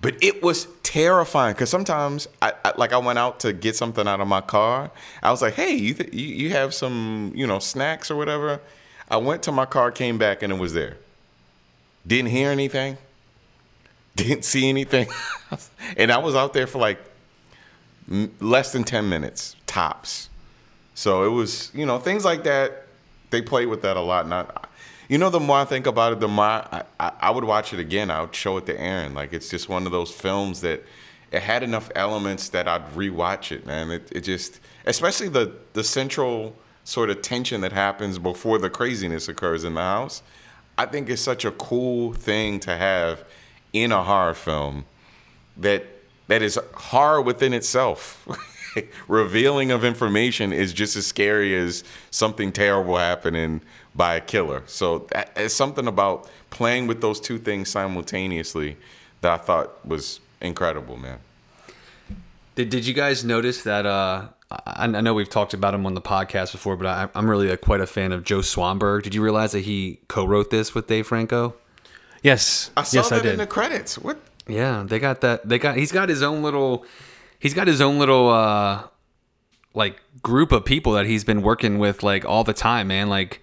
but it was terrifying because sometimes, I, I, like I went out to get something out of my car. I was like, "Hey, you, th- you you have some you know snacks or whatever." I went to my car, came back, and it was there. Didn't hear anything. Didn't see anything, and I was out there for like less than ten minutes tops. So it was you know things like that. They play with that a lot. Not you know, the more I think about it, the more I, I, I would watch it again. I would show it to Aaron. Like it's just one of those films that it had enough elements that I'd rewatch it, man. It, it just, especially the the central sort of tension that happens before the craziness occurs in the house. I think it's such a cool thing to have in a horror film that that is horror within itself. revealing of information is just as scary as something terrible happening by a killer. So that, it's something about playing with those two things simultaneously that I thought was incredible, man. Did, did you guys notice that? Uh, I, I know we've talked about him on the podcast before, but I, I'm really a, quite a fan of Joe Swanberg. Did you realize that he co-wrote this with Dave Franco? Yes, I saw yes, that I did. in the credits. What? Yeah, they got that. They got. He's got his own little. He's got his own little uh, like group of people that he's been working with like all the time, man. Like,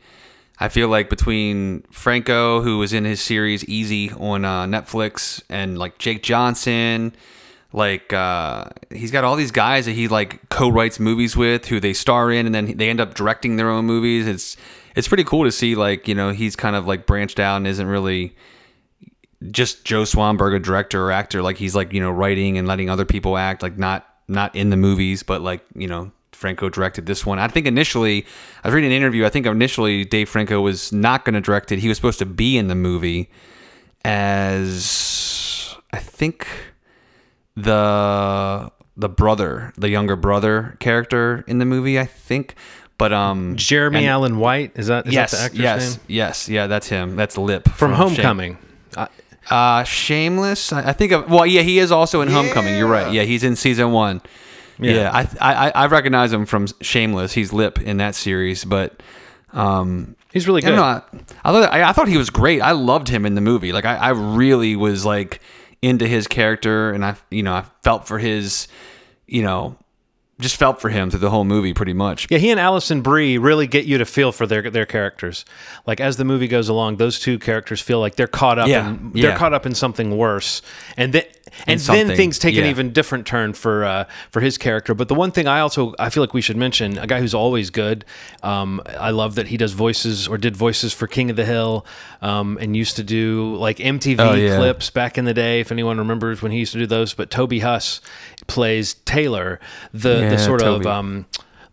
I feel like between Franco, who was in his series Easy on uh, Netflix, and like Jake Johnson, like uh, he's got all these guys that he like co-writes movies with, who they star in, and then they end up directing their own movies. It's it's pretty cool to see like you know he's kind of like branched out and isn't really just Joe Swanberg, a director or actor, like he's like you know writing and letting other people act, like not not in the movies, but like you know Franco directed this one. I think initially, I was reading an interview. I think initially Dave Franco was not going to direct it. He was supposed to be in the movie as I think the the brother, the younger brother character in the movie. I think, but um, Jeremy and- Allen White is that is yes, that the actor's yes, name? yes, yeah, that's him. That's Lip From Shame- Homecoming. I- uh, Shameless. I I think of. Well, yeah, he is also in Homecoming. You're right. Yeah. Yeah, he's in season one. Yeah, Yeah. I, I I recognize him from Shameless. He's Lip in that series, but um, he's really I good. don't know. I, I thought I, I thought he was great. I loved him in the movie. Like I, I really was like into his character, and I you know I felt for his, you know, just felt for him through the whole movie pretty much. Yeah, he and Alison Brie really get you to feel for their their characters. Like as the movie goes along, those two characters feel like they're caught up Yeah, in yeah. they're caught up in something worse, and then and then things take an even different turn for uh, for his character. But the one thing I also I feel like we should mention a guy who's always good. Um, I love that he does voices or did voices for King of the Hill, um, and used to do like MTV Oh, yeah. clips back in the day. If anyone remembers when he used to do those, but Toby Huss plays Taylor, the the sort Toby. of um,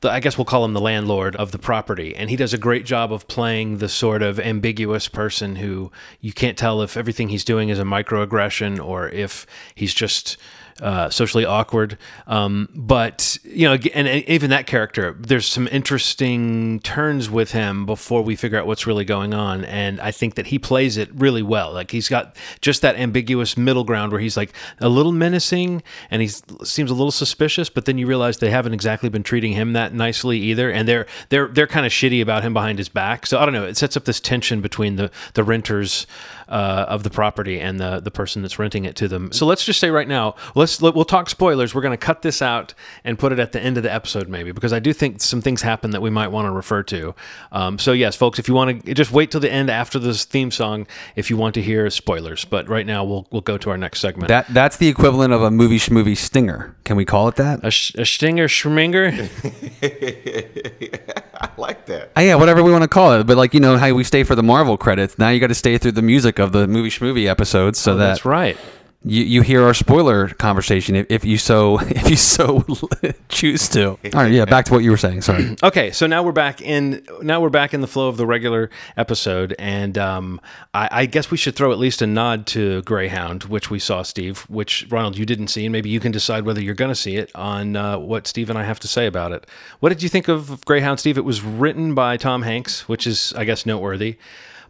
the, I guess we'll call him the landlord of the property, and he does a great job of playing the sort of ambiguous person who you can't tell if everything he's doing is a microaggression or if he's just uh, socially awkward. Um, but you know, and, and even that character, there's some interesting turns with him before we figure out what's really going on, and I think that he plays it really well. Like he's got just that ambiguous middle ground where he's like a little menacing and he seems a little suspicious, but then you realize they haven't exactly been treating him that nicely either, and they're they're they're kind of shitty about him behind his back. So I don't know. It sets up this tension between the the renters uh, of the property and the the person that's renting it to them. So let's just say right now, let's let, we'll talk spoilers. We're going to cut this out and put it at the end of the episode maybe because I do think some things happen that we might want to refer to. Um, so yes, folks, if you want to just wait till the end after this theme song if you want to hear spoilers. But right now we'll we'll go to our next segment. That that's the equivalent of a movie schmovie stinger. Can we call it that? a, sh- a stinger schminger. I like that. Uh, yeah, whatever we want to call it. But like you know how we stay for the Marvel credits. Now you got to stay through the music of the movie schmovie episodes so that That's right. You, you hear our spoiler conversation if, if you so if you so choose to. All right, yeah, back to what you were saying. Sorry. Okay, so now we're back in. Now we're back in the flow of the regular episode, and um, I, I guess we should throw at least a nod to Greyhound, which we saw, Steve. Which Ronald, you didn't see, and maybe you can decide whether you're going to see it on uh, what Steve and I have to say about it. What did you think of Greyhound, Steve? It was written by Tom Hanks, which is, I guess, noteworthy,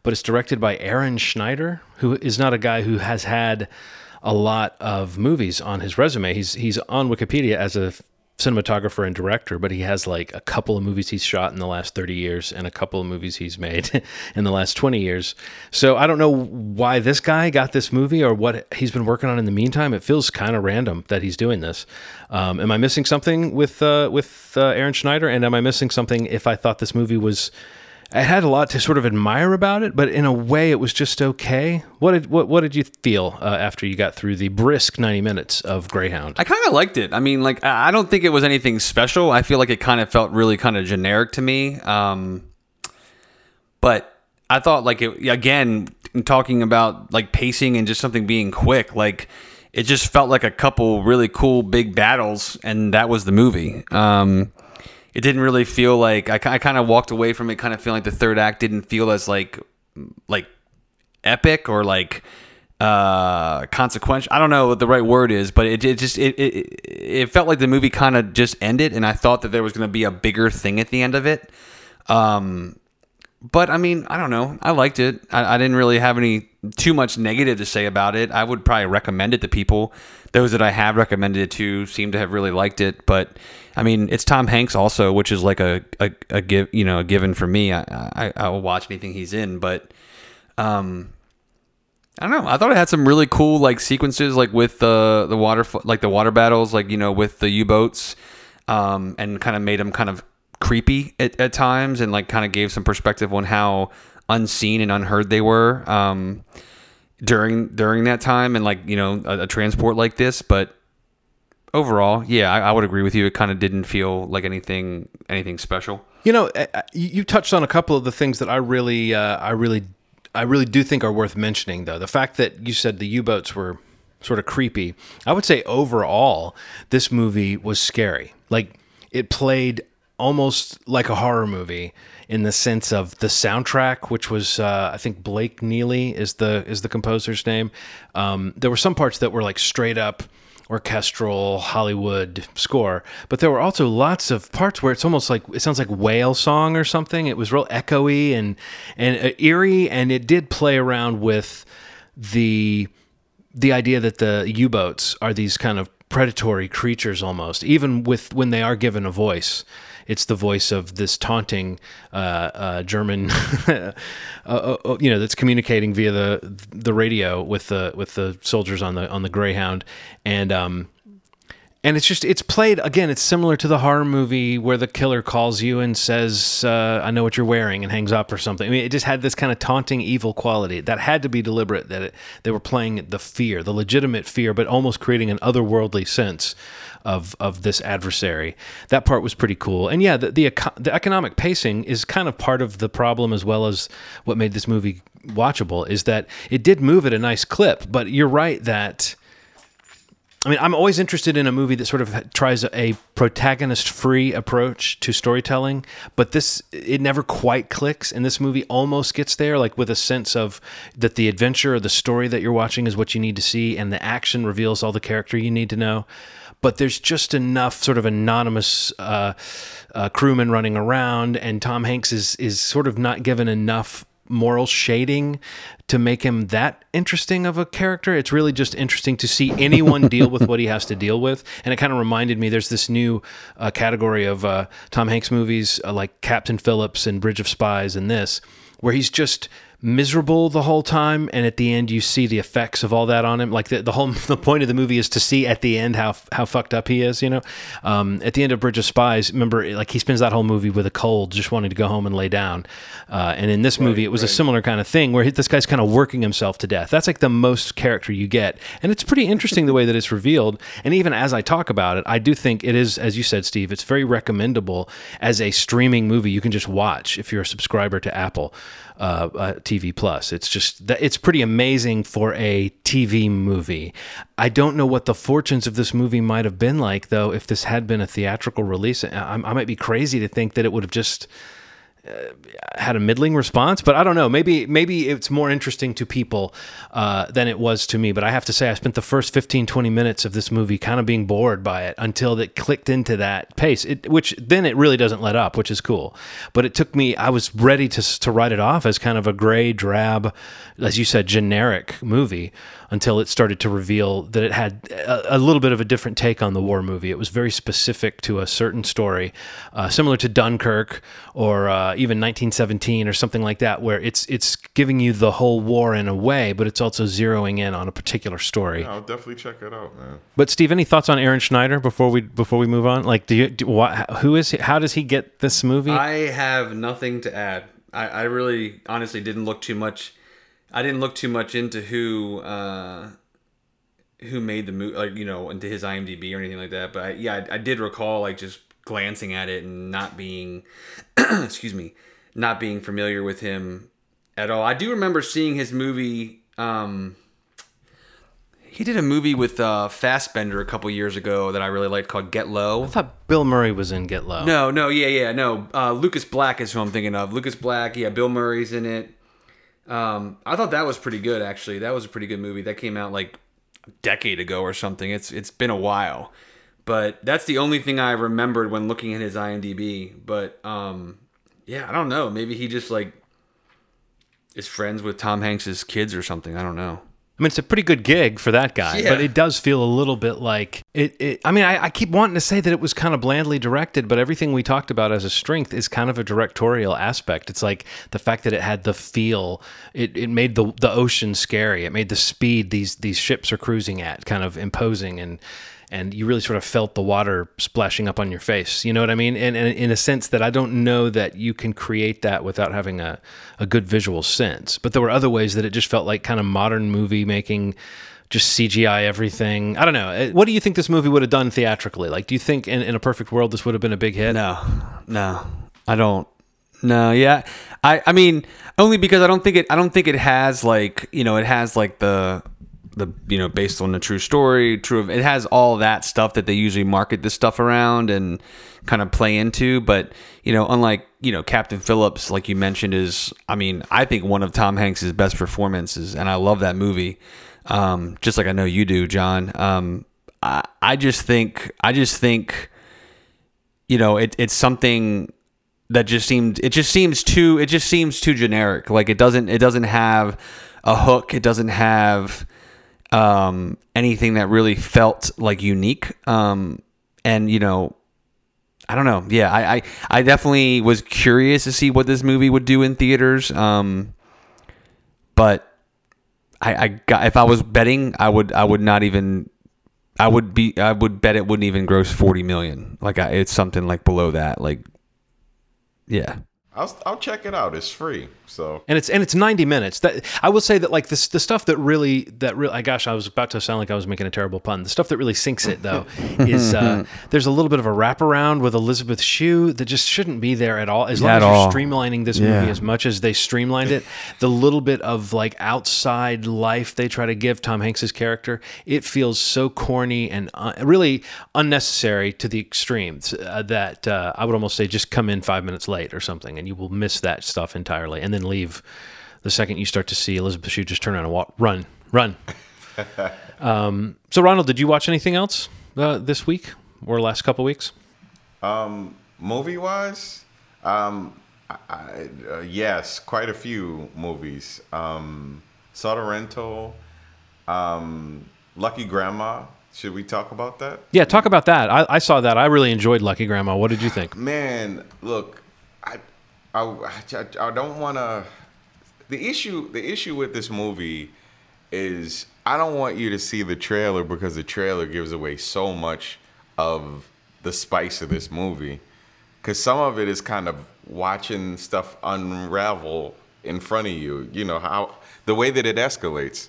but it's directed by Aaron Schneider, who is not a guy who has had a lot of movies on his resume. He's he's on Wikipedia as a cinematographer and director, but he has like a couple of movies he's shot in the last 30 years and a couple of movies he's made in the last 20 years. So I don't know why this guy got this movie or what he's been working on in the meantime. It feels kind of random that he's doing this. Um, am I missing something with uh, with uh, Aaron Schneider? And am I missing something if I thought this movie was I had a lot to sort of admire about it, but in a way, it was just okay. What did what what did you feel uh, after you got through the brisk ninety minutes of Greyhound? I kind of liked it. I mean, like I don't think it was anything special. I feel like it kind of felt really kind of generic to me. Um, but I thought like it again talking about like pacing and just something being quick. Like it just felt like a couple really cool big battles, and that was the movie. Um, it didn't really feel like I, I kind of walked away from it, kind of feeling like the third act didn't feel as like like epic or like uh consequential i don't know what the right word is but it, it just it, it it felt like the movie kind of just ended and i thought that there was going to be a bigger thing at the end of it. Um but i mean i don't know. I liked it. I, I didn't really have any too much negative to say about it. I would probably recommend it to people those that i have recommended it to seem to have really liked it but i mean it's tom hanks also which is like a a, a give you know a given for me I, I i will watch anything he's in but um I don't know. I thought it had some really cool like sequences, like with the the water, like the water battles, like you know, with the U boats, um, and kind of made them kind of creepy at, at times, and like kind of gave some perspective on how unseen and unheard they were um, during during that time, and like you know, a, a transport like this. But overall, yeah, I, I would agree with you. It kind of didn't feel like anything anything special. You know, you you touched on a couple of the things that I really, uh, I really, I really do think are worth mentioning. Though the fact that you said the U-boats were sort of creepy, I would say overall this movie was scary. Like it played almost like a horror movie in the sense of the soundtrack, which was uh, I think Blake Neely is the is the composer's name. Um, there were some parts that were like straight up orchestral Hollywood score, but there were also lots of parts where it's almost like it sounds like whale song or something. It was real echoey and and uh, eerie, and it did play around with the the idea that the U-boats are these kind of predatory creatures almost, even with when they are given a voice. It's the voice of this taunting uh, uh, German, uh, uh, you know, that's communicating via the the radio with the with the soldiers on the on the Greyhound, and um, and it's just it's played again. It's similar to the horror movie where the killer calls you and says, uh, "I know what you're wearing," and hangs up or something. I mean, it just had this kind of taunting, evil quality that had to be deliberate. That it, they were playing the fear, the legitimate fear, but almost creating an otherworldly sense of of this adversary. That part was pretty cool. And yeah, the the, the economic pacing is kind of part of the problem as well as what made this movie watchable. Is that it did move at a nice clip, but you're right that I mean, I'm always interested in a movie that sort of tries a protagonist free approach to storytelling, but this, it never quite clicks. And this movie almost gets there, like with a sense of that the adventure or the story that you're watching is what you need to see, and the action reveals all the character you need to know. But there's just enough sort of anonymous uh, uh, crewmen running around, and Tom Hanks is, is sort of not given enough moral shading to make him that interesting of a character. It's really just interesting to see anyone deal with what he has to deal with. And it kind of reminded me there's this new uh, category of uh, Tom Hanks movies uh, like Captain Phillips and Bridge of Spies and this, where he's just miserable the whole time and at the end you see the effects of all that on him. Like the, the whole the point of the movie is to see at the end how how fucked up he is you know? Um, at the end of bridge of spies remember like he spends that whole movie with a cold just wanting to go home and lay down. Uh, and in this movie it was a similar kind of thing where he, this guy's kind of working himself to death. That's like the most character you get. And it's pretty interesting the way that it's revealed. And even as i talk about it i do think it is as you said steve it's very recommendable as a streaming movie you can just watch if you're a subscriber to apple uh, uh, TV Plus. It's just it's pretty amazing for a TV movie. I don't know what the fortunes of this movie might have been like though if this had been a theatrical release. I, I might be crazy to think that it would have just uh, had a middling response, but I don't know. Maybe maybe it's more interesting to people uh, than it was to me. But I have to say, I spent the first 15, 20 minutes of this movie kind of being bored by it until it clicked into that pace, it, which then it really doesn't let up, which is cool. But it took me, I was ready to, to write it off as kind of a gray, drab, as you said, generic movie until it started to reveal that it had a, a, little bit of a different take on the war movie. It was very specific to a certain story, uh, similar to Dunkirk or uh, even 1917 or something like that, where it's it's giving you the whole war in a way, but it's also zeroing in on a particular story. I'll definitely check it out, man. But Steve, any thoughts on Aaron Schneider before we before we move on? Like, do you do, what, who is he, how does he get this movie? I have nothing to add. I, I really honestly didn't look too much I didn't look too much into who uh, who made the movie, like you know, into his IMDb or anything like that. But I, yeah, I, I, did recall like just glancing at it and not being, excuse me, not being familiar with him at all. I do remember seeing his movie. Um, he did a movie with uh, Fassbender a couple years ago that I really liked called Get Low. I thought Bill Murray was in Get Low. No, no, yeah, yeah, no. Uh, Lucas Black is who I'm thinking of. Lucas Black, yeah, Bill Murray's in it. Um, I thought that was pretty good actually. That was a pretty good movie. That came out like a decade ago or something. It's it's been a while. But that's the only thing I remembered when looking at his IMDb. But um, yeah, I don't know. Maybe he just like is friends with Tom Hanks's kids or something. I don't know. I mean, it's a pretty good gig for that guy, Yeah. but it does feel a little bit like it. it I mean, I, I keep wanting to say that it was kind of blandly directed, but everything we talked about as a strength is kind of a directorial aspect. It's like the fact that it had the feel. It, it made the the ocean scary. It made the speed these these ships are cruising at kind of imposing and. And you really sort of felt the water splashing up on your face. You know what I mean? And, and in a sense that I don't know that you can create that without having a, a good visual sense. But there were other ways that it just felt like kind of modern movie making, just CGI everything. I don't know. Uh, What do you think this movie would have done theatrically? Like, do you think in, in a perfect world this would have been a big hit? No, no, I don't. No, yeah, I, I mean, only because I don't think it. I don't think it has like you know, it has like the the you know based on the true story, true. of It has all that stuff that they usually market this stuff around and kind of play into. But you know, unlike you know Captain Phillips, like you mentioned, is I mean, I think one of Tom Hanks's best performances, and I love that movie. Um, just like I know you do, John. Um, I, I just think, I just think you know, it, it's something that just seemed it just seems too it just seems too generic. Like it doesn't it doesn't have a hook. It doesn't have um, anything that really felt like unique. Um, and you know, I don't know. Yeah, I, I I definitely was curious to see what this movie would do in theaters. Um, but I, I got if I was betting, I would I would not even I would be I would bet it wouldn't even gross 40 million. Like I, it's something like below that. Like yeah. I'll I'll check it out. It's free, so and it's and it's 90 minutes that i will say that like this the stuff that really that really gosh i was about to sound like i was making a terrible pun the stuff that really sinks it though is uh there's a little bit of a wraparound with elizabeth shue that just shouldn't be there at all as long At as you're all. streamlining this Yeah. movie as much as they streamlined it the little bit of like outside life they try to give tom hanks's character it feels so corny and uh, really unnecessary to the extremes uh, that uh, i would almost say just come in five minutes late or something and you will miss that stuff entirely and then leave the second you start to see Elizabeth Shue just turn around and walk, run, run. um, so, Ronald, did you watch anything else uh, this week or last couple weeks? movie wise, um, I, I, uh, yes, quite a few movies. Um, Sorrento, um, Lucky Grandma. Should we talk about that? Yeah, talk about that. I, I saw that. I really enjoyed Lucky Grandma. What did you think? Man, look, I, I, I don't want to. The issue, the issue with this movie is I don't want you to see the trailer because the trailer gives away so much of the spice of this movie. Because some of it is kind of watching stuff unravel in front of you. You know how the way that it escalates.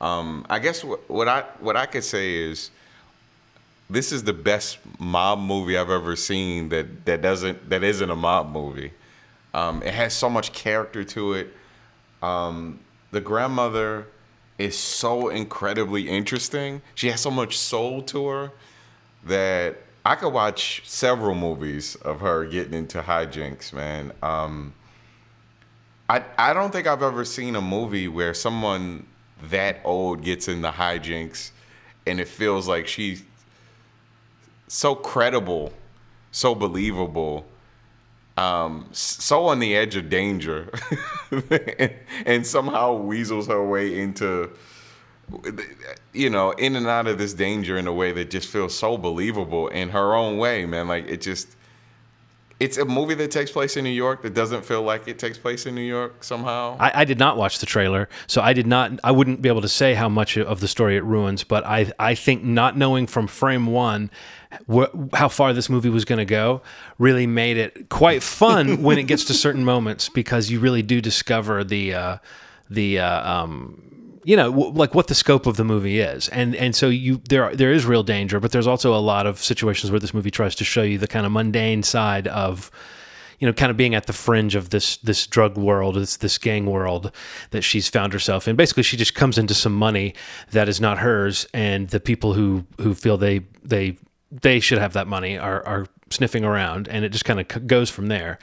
Um, I guess what, what I what I could say is this is the best mob movie I've ever seen that that doesn't that isn't a mob movie. Um, it has so much character to it. Um, the grandmother is so incredibly interesting. She has so much soul to her that I could watch several movies of her getting into hijinks, man. Um, I I don't think I've ever seen a movie where someone that old gets into hijinks and it feels like she's so credible, so believable, um, so on the edge of danger, and, and somehow weasels her way into, you know, in and out of this danger in a way that just feels so believable in her own way, man. Like it just, it's a movie that takes place in New York that doesn't feel like it takes place in New York somehow. I, I did not watch the trailer, so I did not. I wouldn't be able to say how much of the story it ruins. But I, I think not knowing from frame one wh- how far this movie was going to go really made it quite fun when it gets to certain moments because you really do discover the, uh, the, uh, um, you know, w- like what the scope of the movie is, and and so you there are, there is real danger, but there's also a lot of situations where this movie tries to show you the kind of mundane side of you know, kind of being at the fringe of this this drug world, this this gang world that she's found herself in. Basically, she just comes into some money that is not hers, and the people who who feel they they they should have that money are are sniffing around, and it just kind of goes from there.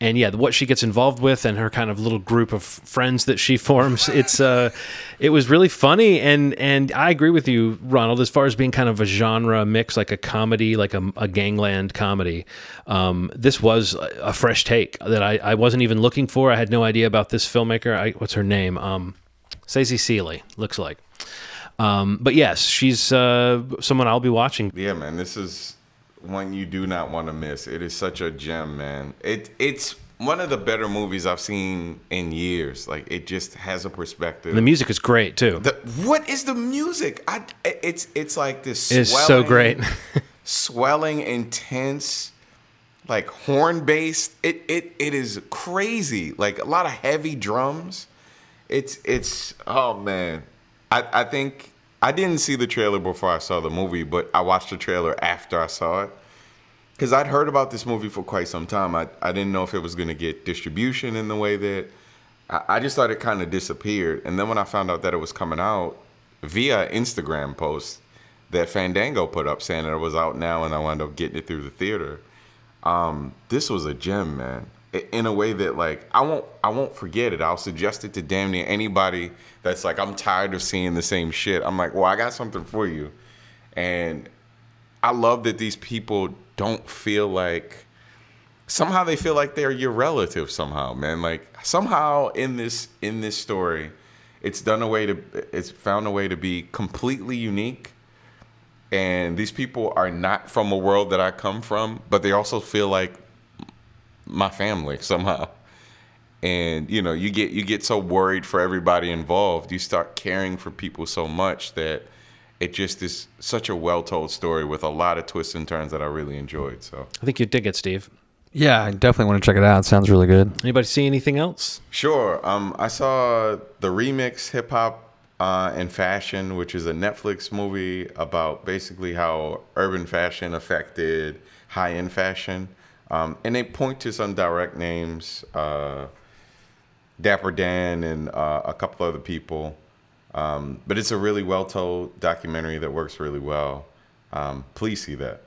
And yeah, what she gets involved with and her kind of little group of friends that she forms, it's uh, it was really funny. And and I agree with you, Ronald, as far as being kind of a genre mix, like a comedy, like a, a gangland comedy. Um, this was a, a fresh take that I, I wasn't even looking for. I had no idea about this filmmaker. I, what's her name? Um, Sasie Sealy looks like. Um, but yes, she's uh, someone I'll be watching. Yeah, man, this is one you do not want to miss. It is such a gem, man. It it's one of the better movies I've seen in years. Like it just has a perspective. The music is great too. The- what is the music? I it's it's like this. It's so great. swelling, intense, like horn based. It it it is crazy. Like a lot of heavy drums. It's it's oh man. I I think I didn't see the trailer before I saw the movie, but I watched the trailer after I saw it. Cause I'd heard about this movie for quite some time. I, I didn't know if it was gonna get distribution in the way that I, I just thought it kind of disappeared. And then when I found out that it was coming out via Instagram post that Fandango put up saying that it was out now, and I wound up getting it through the theater. Um, this was a gem, man. In a way that like I won't I won't forget it. I'll suggest it to damn near anybody that's like I'm tired of seeing the same shit. I'm like, well, I got something for you, and I love that these people don't feel like somehow they feel like they're your relative somehow, man. Like somehow in this in this story, it's done a way to it's found a way to be completely unique. And these people are not from a world that I come from, but they also feel like my family somehow. And you know, you get you get so worried for everybody involved. You start caring for people so much that it just is such a well told story with a lot of twists and turns that I really enjoyed. So I think you dig it, Steve. Yeah, I definitely want to check it out. It sounds really good. Anybody see anything else? Sure. Um, I saw the remix Hip Hop uh, and Fashion, which is a Netflix movie about basically how urban fashion affected high end fashion. Um, and they point to some direct names uh, Dapper Dan and uh, a couple other people. Um, but it's a really well told documentary that works really well. Um, please see that.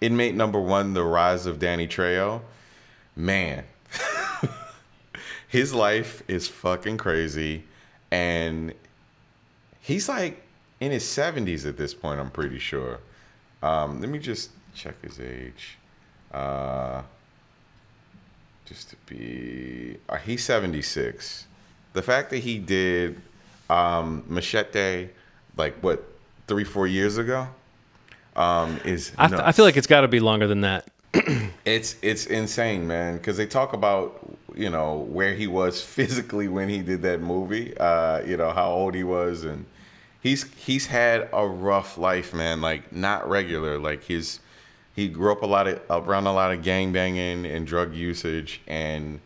Inmate number one, The Rise of Danny Trejo. Man, his life is fucking crazy. And he's like in his 70s at this point, I'm pretty sure. Um, let me just check his age. Uh, just to be, uh, he's 76. The fact that he did um, Machete, like what, three, four years ago, um, is I, th- I feel like it's got to be longer than that. it's it's insane, man. Because they talk about you know where he was physically when he did that movie. Uh, you know how old he was, and he's he's had a rough life, man. Like not regular. Like his he grew up a lot of around a lot of gang banging and drug usage, and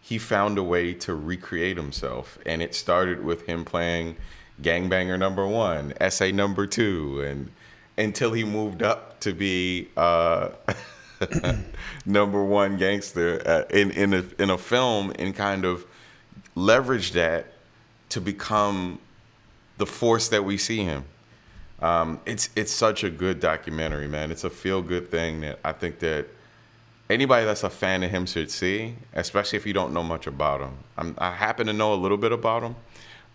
he found a way to recreate himself. And it started with him playing gangbanger number one, essay number two, and until he moved up to be. Uh, number one gangster uh, in in a in a film and kind of leverage that to become the force that we see him. Um, it's it's such a good documentary, man. It's a feel good thing that I think that anybody that's a fan of him should see, especially if you don't know much about him. I'm, I happen to know a little bit about him,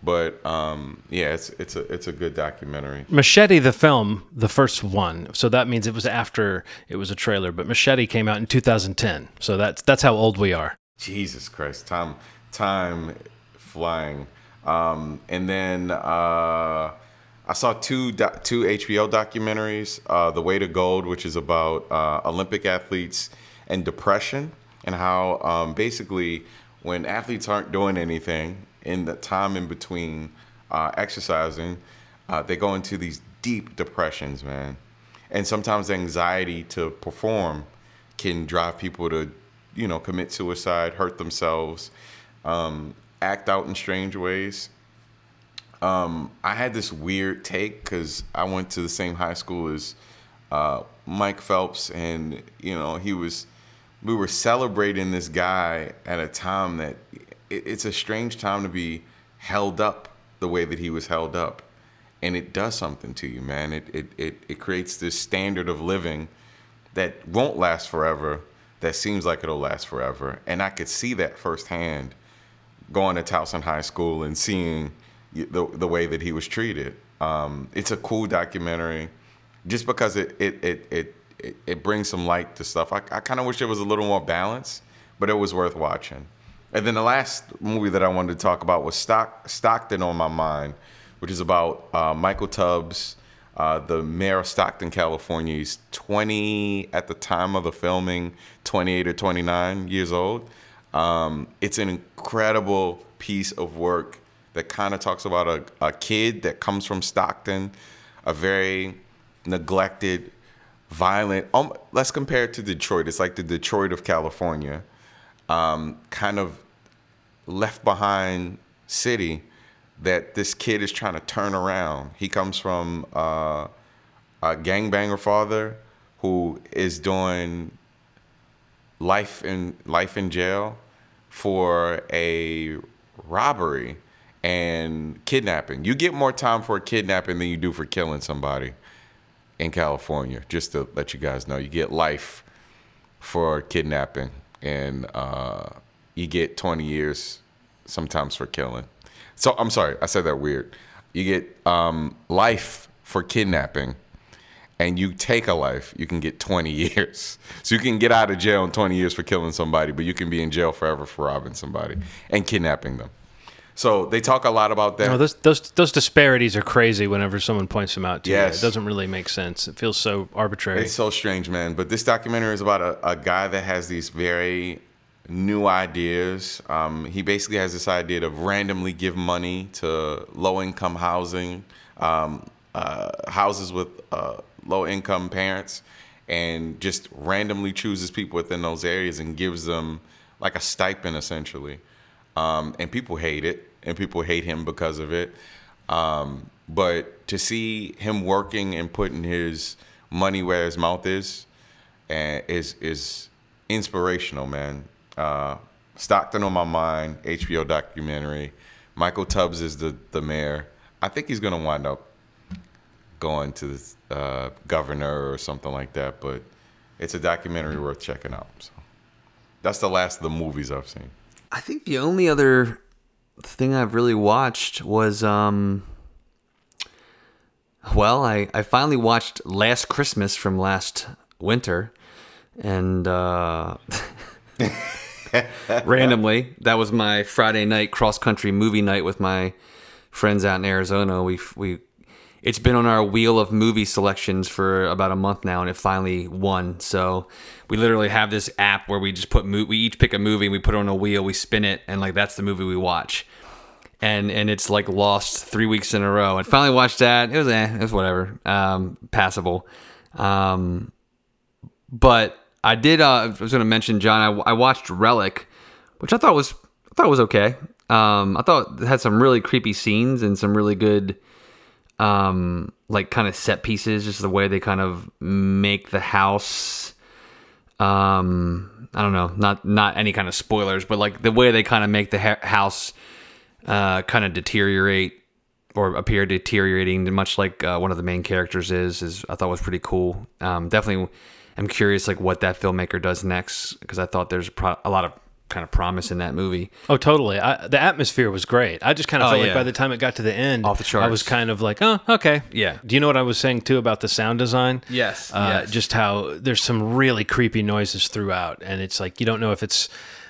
but um, yeah, it's it's a it's a good documentary. Machete, the film, the first one. So that means it was after it was a trailer. But Machete came out in 2010. So that's that's how old we are. Jesus Christ, time time flying. Um, and then uh, I saw two two HBO documentaries. Uh, the Weight of Gold, which is about uh, Olympic athletes and depression, and how um, basically when athletes aren't doing anything in the time in between uh, exercising, uh, they go into these deep depressions, man. And sometimes anxiety to perform can drive people to, you know, commit suicide, hurt themselves, um, act out in strange ways. Um, I had this weird take because I went to the same high school as uh, Mike Phelps, and you know, he was. We were celebrating this guy at a time that it, it's a strange time to be held up the way that he was held up, and it does something to you, man. It it it, it creates this standard of living that won't last forever that seems like it'll last forever. And I could see that firsthand going to Towson High School and seeing the, the way that he was treated. Um, it's a cool documentary just because it, it, it, it, it, it brings some light to stuff. I, I kind of wish it was a little more balanced, but it was worth watching. And then the last movie that I wanted to talk about was Stock, Stockton on My Mind, which is about uh, Michael Tubbs, uh, the mayor of Stockton, California. He's 20 at the time of the filming, 28 or 29 years old. Um, it's an incredible piece of work that kind of talks about a, a kid that comes from Stockton, a very neglected, violent. Um, let's compare it to Detroit. It's like the Detroit of California, um, kind of left behind city that this kid is trying to turn around. He comes from uh, a gangbanger father who is doing life in life in jail for a robbery and kidnapping. You get more time for a kidnapping than you do for killing somebody in California. Just to let you guys know, you get life for kidnapping, and uh, you get 20 years sometimes for killing. So I'm sorry, I said that weird. You get um, life for kidnapping, and you take a life, you can get 20 years. So you can get out of jail in 20 years for killing somebody, but you can be in jail forever for robbing somebody and kidnapping them. So they talk a lot about that. No, those those those disparities are crazy. Whenever someone points them out to Yes. you, it doesn't really make sense. It feels so arbitrary. It's so strange, man. But this documentary is about a, a guy that has these very new ideas. Um, he basically has this idea to randomly give money to low income housing, um, uh, houses with uh, low income parents, and just randomly chooses people within those areas and gives them like a stipend essentially. Um, and people hate it, and people hate him because of it. Um, but to see him working and putting his money where his mouth is, uh, is is inspirational, man. Uh, Stockton on my mind, HBO documentary. Michael Tubbs is the the mayor. I think he's gonna wind up going to the uh, governor or something like that. But it's a documentary worth checking out. So that's the last of the movies I've seen. I think the only other thing I've really watched was um well, I, I finally watched Last Christmas from last winter and uh randomly that was my Friday night cross country movie night with my friends out in Arizona. We we it's been on our wheel of movie selections for about a month now, and it finally won. So we literally have this app where we just put mo- we each pick a movie, we put it on a wheel, we spin it, and like that's the movie we watch. And and it's like lost three weeks in a row. And finally watched that. It was eh, it was whatever, um, passable. Um, but I did. Uh, I was going to mention John. I, I watched Relic, which I thought was I thought was okay. Um, I thought it had some really creepy scenes and some really good, um, like kind of set pieces. Just the way they kind of make the house. Um, I don't know, not not any kind of spoilers, but like the way they kind of make the ha- house, uh, kind of deteriorate or appear deteriorating, much like uh, one of the main characters is. Is I thought was pretty cool. Um, definitely, I'm curious like what that filmmaker does next because I thought there's pro- a lot of kind of promise in that movie. Oh, totally. I, the atmosphere was great. I just kind of Oh, felt like by the time it got to the end, Off the I was kind of like, oh, okay. Yeah. Do you know what I was saying too about the sound design? Yes, Uh, yes. Just how there's some really creepy noises throughout, and it's like you don't know if it's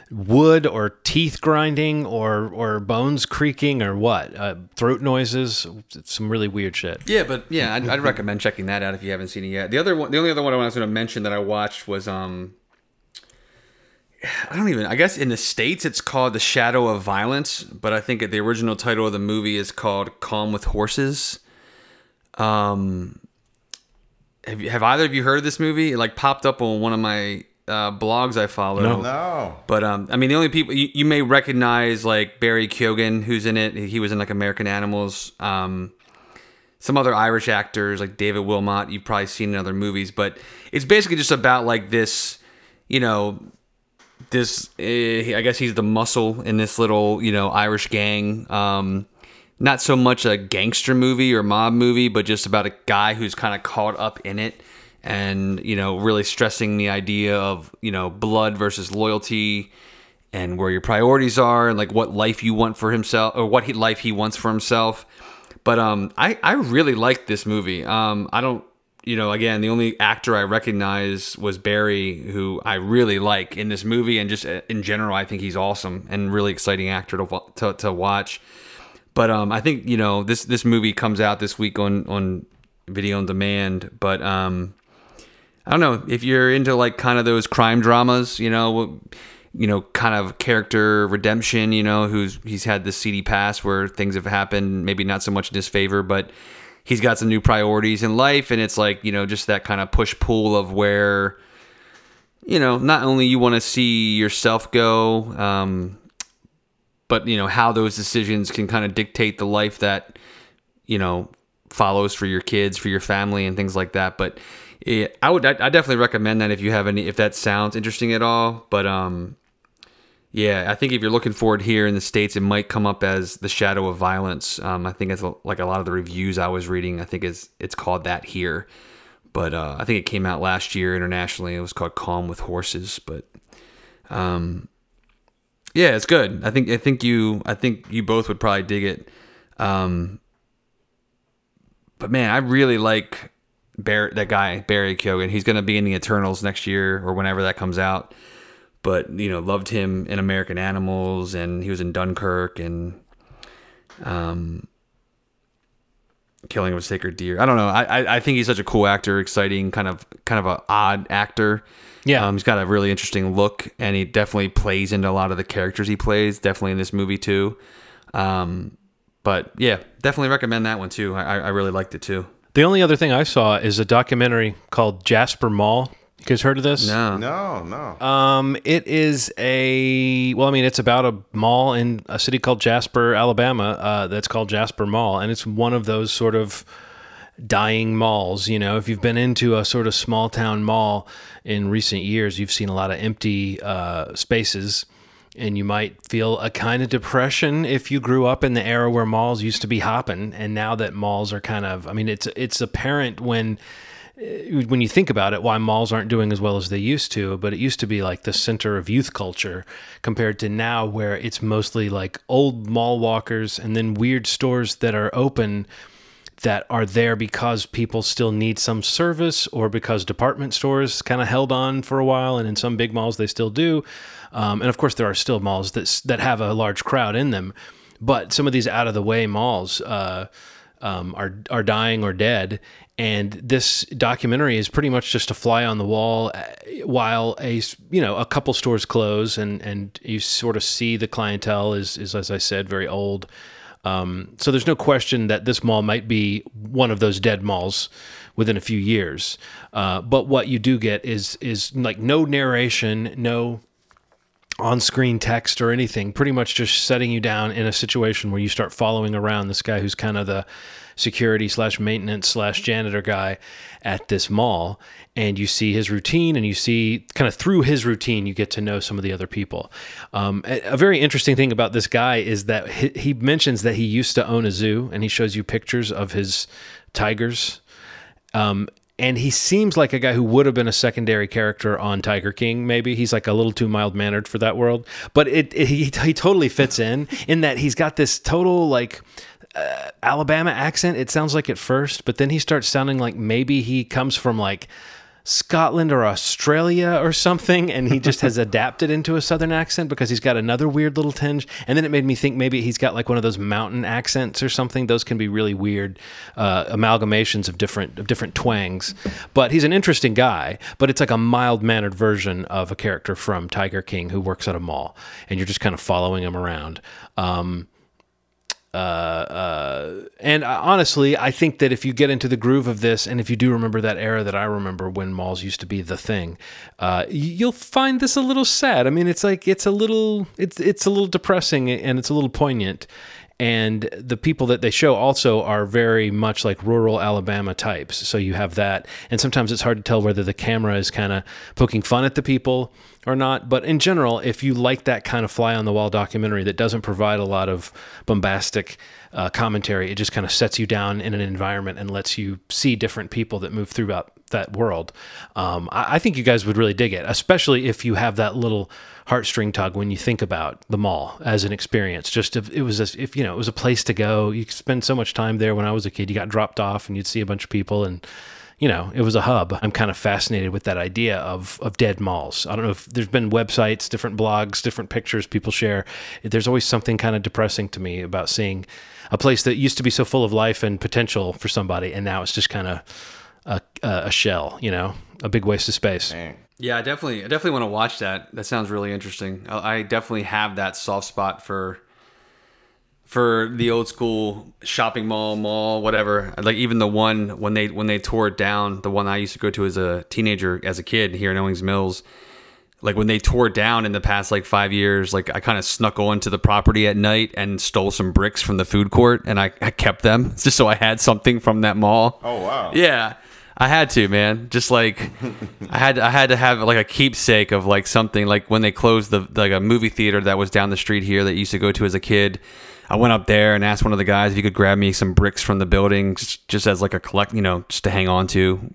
wood or teeth grinding or or bones creaking or what. Uh, throat noises. Some really weird shit. Yeah, but yeah, I'd, I'd recommend checking that out if you haven't seen it yet. The other one, the only other one I was going to mention that I watched was um, I don't even. I guess in the states it's called The Shadow of Violence, but I think the original title of the movie is called Calm with Horses. Um, have you, have either of you heard of this movie? It like popped up on one of my uh, blogs I follow. No. No. But um, I mean, the only people you, you may recognize like Barry Keoghan, who's in it. He was in like American Animals. Um, some other Irish actors like David Wilmot. You've probably seen in other movies, but it's basically just about like this, you know, this. Uh, I guess he's the muscle in this little you know Irish gang. Um, not so much a gangster movie or mob movie, but just about a guy who's kind of caught up in it and you know really stressing the idea of you know blood versus loyalty and where your priorities are and like what life you want for himself or what he, life he wants for himself but um i i really liked this movie um i don't you know again the only actor i recognize was barry who i really like in this movie and just uh, in general i think he's awesome and really exciting actor to, to, to watch. But um i think you know this this movie comes out this week on on video on demand but um I don't know if you're into like kind of those crime dramas, you know, you know, kind of character redemption, you know, who's he's had this seedy past where things have happened, maybe not so much in his favor, but he's got some new priorities in life, and it's like you know, just that kind of push pull of where, you know, not only you want to see yourself go, um, but you know how those decisions can kind of dictate the life that you know follows for your kids, for your family, and things like that, but yeah, I would. I, I definitely recommend that if you have any, if that sounds interesting at all. But um, yeah, I think if you're looking for it here in the states, it might come up as the Shadow of Violence. Um, I think it's like a lot of the reviews I was reading. I think is it's called that here, but uh, I think it came out last year internationally. It was called Calm with Horses, but um, yeah, it's good. I think I think you I think you both would probably dig it. Um, but man, I really like that guy Barry Keoghan. He's going to be in the Eternals next year or whenever that comes out. But you know, loved him in American Animals, and he was in Dunkirk and um, Killing of a Sacred Deer. I don't know. I, I I think he's such a cool actor, exciting, kind of kind of a odd actor. Yeah. um, he's got a really interesting look, and he definitely plays into a lot of the characters he plays. Definitely in this movie too. Um, but yeah, definitely recommend that one too. I, I really liked it too. The only other thing I saw is a documentary called Jasper Mall. You guys heard of this? No. No, no. Um, it is a well, I mean, it's about a mall in a city called Jasper, Alabama. Uh, that's called Jasper Mall, and it's one of those sort of dying malls. You know, if you've been into a sort of small town mall in recent years, you've seen a lot of empty uh, spaces. And you might feel a kind of depression if you grew up in the era where malls used to be hopping, and now that malls are kind of—I mean, it's it's apparent when when you think about it, why malls aren't doing as well as they used to. But it used to be like the center of youth culture compared to now, where it's mostly like old mall walkers and then weird stores that are open that are there because people still need some service or because department stores kind of held on for a while. And in some big malls, they still do. Um, and of course, there are still malls that, that have a large crowd in them. But some of these out of the way malls, uh, um, are are dying or dead. And this documentary is pretty much just a fly on the wall uh, while a you know a couple stores close and and you sort of see the clientele is is as I said very old. Um, so there's no question that this mall might be one of those dead malls within a few years. Uh, but what you do get is is like no narration, no on-screen text or anything pretty much just setting you down in a situation where you start following around this guy who's kind of the security slash maintenance slash janitor guy at this mall and you see his routine and you see kind of through his routine you get to know some of the other people um, a, very interesting thing about this guy is that he, he mentions that he used to own a zoo and he shows you pictures of his tigers um, and he seems like a guy who would have been a secondary character on Tiger King. Maybe he's like a little too mild mannered for that world, but it, it he he totally fits in in that he's got this total like. Uh, Alabama accent, it sounds like at first, but then he starts sounding like maybe he comes from like Scotland or Australia or something, and he just has adapted into a southern accent because he's got another weird little tinge. And then it made me think maybe he's got like one of those mountain accents or something. Those can be really weird uh, amalgamations of different of different twangs. But he's an interesting guy. But it's like a mild mannered version of a character from Tiger King who works at a mall, and you're just kind of following him around. Um, uh, uh, and uh, honestly, I think that if you get into the groove of this, and if you do remember that era that I remember when malls used to be the thing, uh, you'll find this a little sad. I mean, it's like it's a little, it's it's a little depressing, and it's a little poignant. And the people that they show also are very much like rural Alabama types. So you have that, and sometimes it's hard to tell whether the camera is kind of poking fun at the people or not. But in general, if you like that kind of fly on the wall documentary that doesn't provide a lot of bombastic uh, commentary, it just kind of sets you down in an environment and lets you see different people that move throughout that world. Um, I, I think you guys would really dig it, especially if you have that little heartstring tug when you think about the mall as an experience. Just if it was a, if you know it was a place to go. You spend so much time there. When I was a kid, you got dropped off and you'd see a bunch of people and you know, it was a hub. I'm kind of fascinated with that idea of of dead malls. I don't know if there's been websites, different blogs, different pictures people share. There's always something kind of depressing to me about seeing a place that used to be so full of life and potential for somebody, and now it's just kind of a, a shell. You know, a big waste of space. Dang. Yeah, I definitely, I definitely want to watch that. That sounds really interesting. I, I definitely have that soft spot for for the old school shopping mall, mall, whatever. Like even the one when they when they tore it down, the one I used to go to as a teenager, as a kid here in Owings Mills. Like when they tore it down in the past like five years, like I kind of snuck onto the property at night and stole some bricks from the food court, and I, I kept them just so I had something from that mall. Oh wow. Yeah. I had to, man. Just like I had, I had to have like a keepsake of like something. Like when they closed the like a movie theater that was down the street here that I used to go to as a kid. I went up there and asked one of the guys if he could grab me some bricks from the building, just, as like a collect, you know, just to hang on to.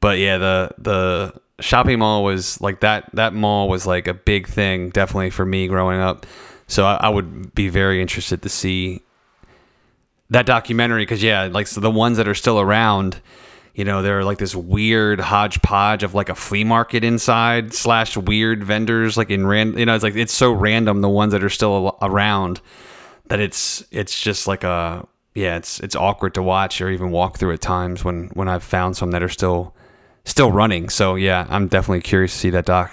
But yeah, the the shopping mall was like that. That mall was like a big thing, definitely for me growing up. So I, I would be very interested to see that documentary because yeah, like so the ones that are still around, you know, they're like this weird hodgepodge of like a flea market inside slash weird vendors like in ran. You know, it's like it's so random the ones that are still around that it's it's just like a yeah, it's it's awkward to watch or even walk through at times when when I've found some that are still still running. So yeah, I'm definitely curious to see that doc.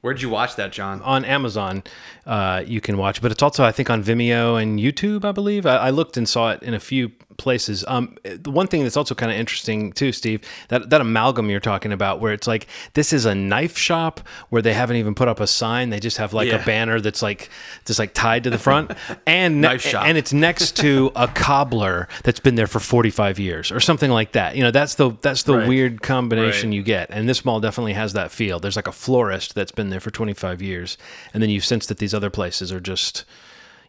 Where'd you watch that, John? on Amazon, uh, you can watch, but it's also I think on Vimeo and YouTube. I believe I, I looked and saw it in a few places. Um, the one thing that's also kind of interesting too, Steve, that that amalgam you're talking about, where it's like this is a knife shop where they haven't even put up a sign; they just have like Yeah. a banner that's like just like tied to the front, and ne- Knife shop. and it's next to a cobbler that's been there for 45 years or something like that. You know, that's the that's the Right. weird combination Right. you get. And this mall definitely has that feel. There's like a florist that's been there for 25 years, and then you sense that these other places are just,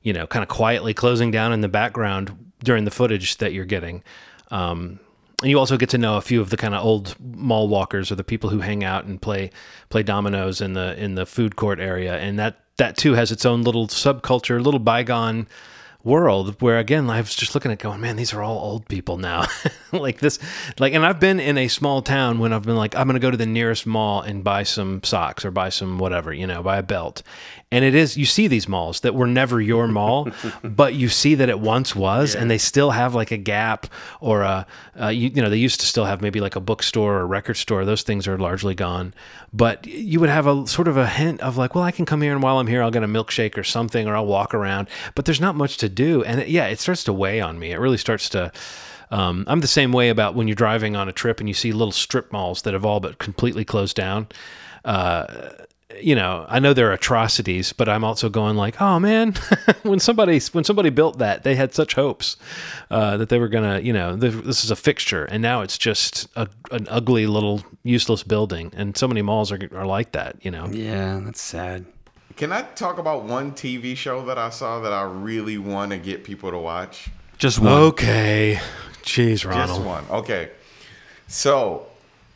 you know, kind of quietly closing down in the background during the footage that you're getting. Um, and you also get to know a few of the kind of old mall walkers or the people who hang out and play play dominoes in the in the food court area, and that that too has its own little subculture, little bygone world where again I was just looking at going man these are all old people now. Like this like and I've been in a small town when I've been like I'm going to go to the nearest mall and buy some socks or buy some whatever you know buy a belt. And it is you see these malls that were never your mall but you see that it once was and they still have like a gap or a uh, you, you know they used to still have maybe like a bookstore or a record store. Those things are largely gone. But you would have a sort of a hint of like well I can come here and while I'm here I'll get a milkshake or something or I'll walk around. But there's not much to do and it, yeah it starts to weigh on me it really starts to um, I'm the same way about when you're driving on a trip and you see little strip malls that have all but completely closed down. Uh, you know, I know they're atrocities, but I'm also going like, oh man, when somebody when somebody built that, they had such hopes uh, that they were gonna, you know, th- this is a fixture, and now it's just a, an ugly little useless building. And so many malls are are like that, you know. Yeah, that's sad. Can I talk about one TV show that I saw that I really want to get people to watch? Just one. Okay, jeez, Ronald. Just one. Okay. So,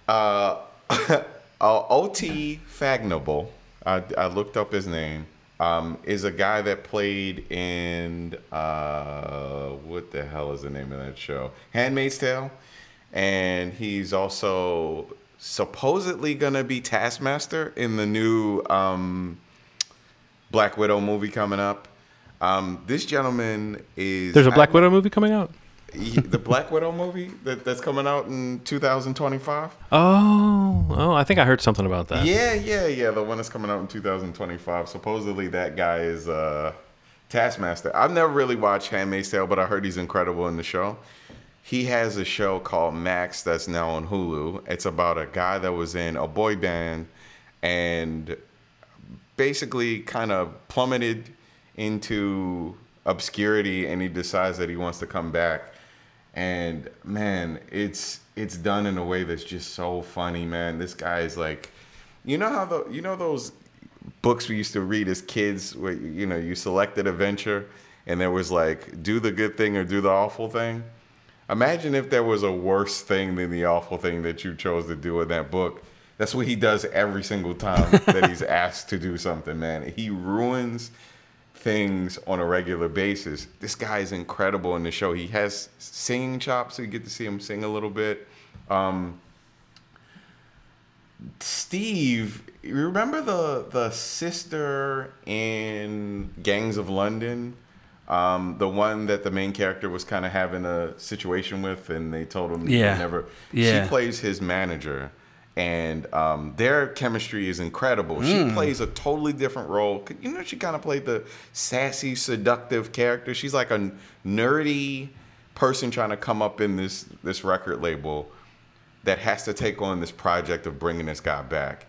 uh, uh, OT Fagbenle, I, I looked up his name, um, is a guy that played in, uh, what the hell is the name of that show? Handmaid's Tale. And he's also supposedly going to be Taskmaster in the new um, Black Widow movie coming up. Um, this gentleman is. There's a Black I- Widow movie coming out. Ye- the Black Widow movie that, that's coming out in 2025. Oh, oh, I think I heard something about that. Yeah, yeah, yeah. The one that's coming out in 2025. Supposedly that guy is uh, Taskmaster. I've never really watched Handmaid's Tale, but I heard he's incredible in the show. He has a show called Max that's now on Hulu. It's about a guy that was in a boy band and basically kind of plummeted into obscurity and he decides that he wants to come back. And man it's it's done in a way that's just so funny man. This guy is like you know how the you know those books we used to read as kids where you know you selected a venture and there was like do the good thing or do the awful thing? Imagine if there was a worse thing than the awful thing that you chose to do in that book. That's what he does every single time that he's asked to do something, man. He ruins things on a regular basis. This guy is incredible in the show. He has singing chops, so you get to see him sing a little bit. Um, Steve, you remember the the sister in Gangs of London? Um, the one that the main character was kind of having a situation with, and they told him Yeah. never. Yeah. She plays his manager, and um, their chemistry is incredible. She plays a totally different role. You know, she kind of played the sassy, seductive character. She's like a nerdy person trying to come up in this this record label that has to take on this project of bringing this guy back.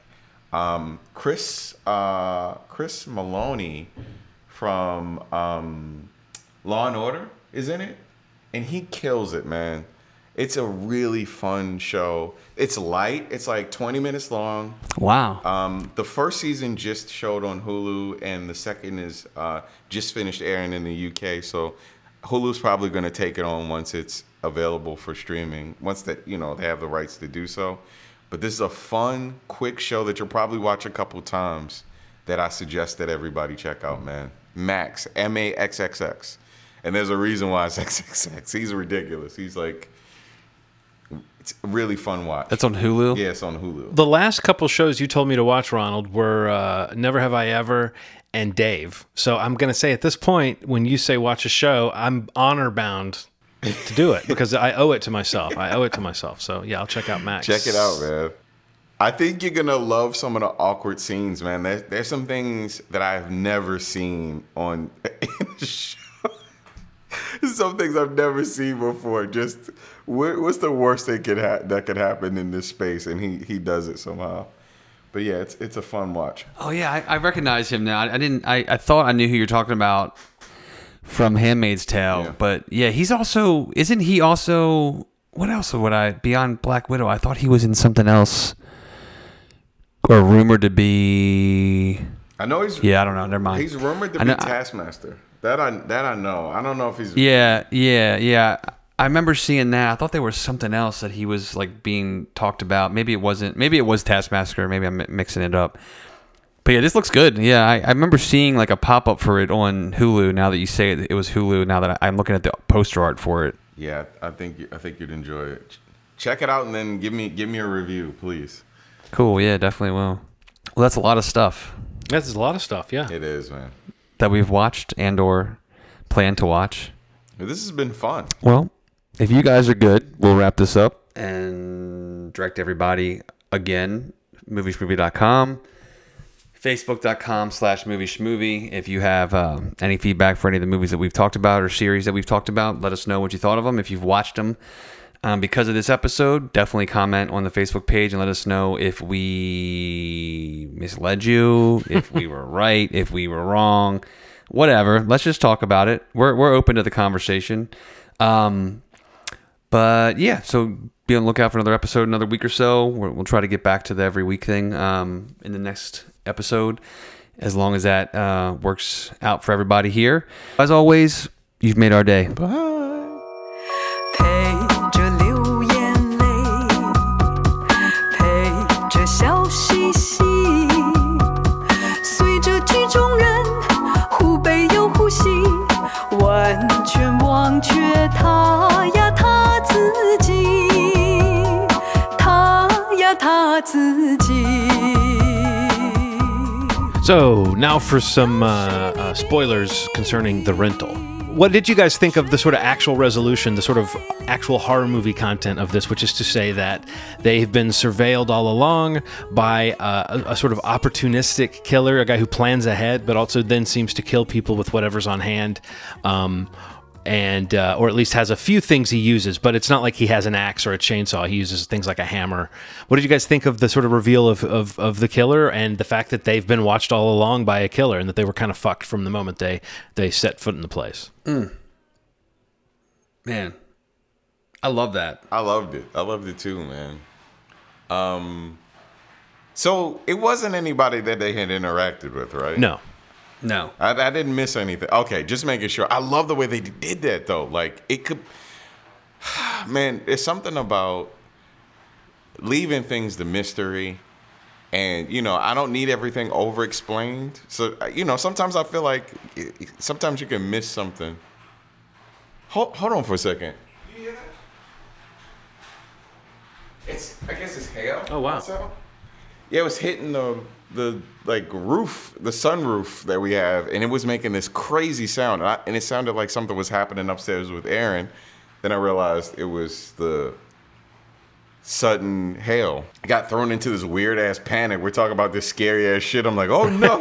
Um, Chris uh, Chris Meloni from um, Law and Order is in it, and he kills it, man. It's a really fun show. It's light. It's like 20 minutes long. Wow. Um, the first season just showed on Hulu, and the second is uh, just finished airing in the UK. So Hulu's probably going to take it on once it's available for streaming. Once that you know they have the rights to do so. But this is a fun, quick show that you'll probably watch a couple times. That I suggest that everybody check out, man. Max M A X X X, and there's a reason why it's XXX. He's ridiculous. He's like, really fun watch. That's on Hulu. yeah, it's on Hulu. The last couple shows you told me to watch, Ronald, were uh, Never Have I Ever and Dave. So I'm going to say at this point, when you say watch a show, I'm honor bound to do it because I owe it to myself. I owe it to myself. So yeah, I'll check out Max. Check it out, man. I think you're gonna love some of the awkward scenes, man. There's, there's some things that I've never seen on in the show. some things I've never seen before. Just what, what's the worst that could ha- that could happen in this space, and he he does it somehow. But yeah, it's it's a fun watch. Oh yeah, I, I recognize him now. I, I didn't. I, I thought I knew who you're talking about from *Handmaid's Tale*, Yeah. but yeah, he's also. Isn't he also? What else would I beyond Black Widow? I thought he was in something else, or rumored to be. I know he's Yeah, I don't know. Never mind. he's rumored to I be know- Taskmaster. That I that I know. I don't know if he's Yeah, yeah, yeah. I remember seeing that. I thought there was something else that he was like being talked about. Maybe it wasn't. Maybe it was Taskmaster. Maybe I'm mixing it up. But yeah, this looks good. Yeah, I, I remember seeing like a pop up for it on Hulu. Now that you say it, it was Hulu. Now that I, I'm looking at the poster art for it. Yeah, I think you, I think you'd enjoy it. Check it out and then give me give me a review, please. Cool. Yeah, definitely will. Well, that's a lot of stuff That's a lot of stuff. Yeah. It is, man. that we've watched and or plan to watch. This has been fun. Well, if you guys are good, we'll wrap this up and direct everybody again, movieshmovie.com, facebook.com slash movie If you have um, any feedback for any of the movies that we've talked about or series that we've talked about, let us know what you thought of them. If you've watched them um, because of this episode, definitely comment on the Facebook page and let us know if we misled you, if we were right, if we were wrong, whatever. Let's just talk about it. We're, we're open to the conversation. Um, but yeah, so be on the lookout for another episode, another week or so. We're, we'll try to get back to the every week thing um, in the next episode, as long as that uh, works out for everybody here. As always, you've made our day. 陪 So now for some uh, uh, spoilers concerning the rental. What did you guys think of the sort of actual resolution, the sort of actual horror movie content of this, which is to say that they've been surveilled all along by uh, a, a sort of opportunistic killer, a guy who plans ahead, but also then seems to kill people with whatever's on hand, um, and uh, or at least has a few things he uses, but it's not like he has an axe or a chainsaw. He uses things like a hammer. What did you guys think of the sort of reveal of, of, of the killer and the fact that they've been watched all along by a killer and that they were kind of fucked from the moment they they set foot in the place? Man, I love that. I loved it. I loved it too, man. Um, so it wasn't anybody that they had interacted with, right? No. No. I, I didn't miss anything. Okay, just making sure. I love the way they did that though. Like it could. man, it's something about leaving things the mystery. And you know, I don't need everything over explained. So you know, sometimes I feel like sometimes you can miss something. Hold, hold on for a second. You hear that? It's I guess it's hail. Oh, wow. outside. Yeah, it was hitting the the like roof, the sunroof that we have, and it was making this crazy sound, and, I, and it sounded like something was happening upstairs with Aaron. Then I realized it was the sudden hail. I got thrown into this weird ass panic. We're talking about this scary ass shit. I'm like, oh no.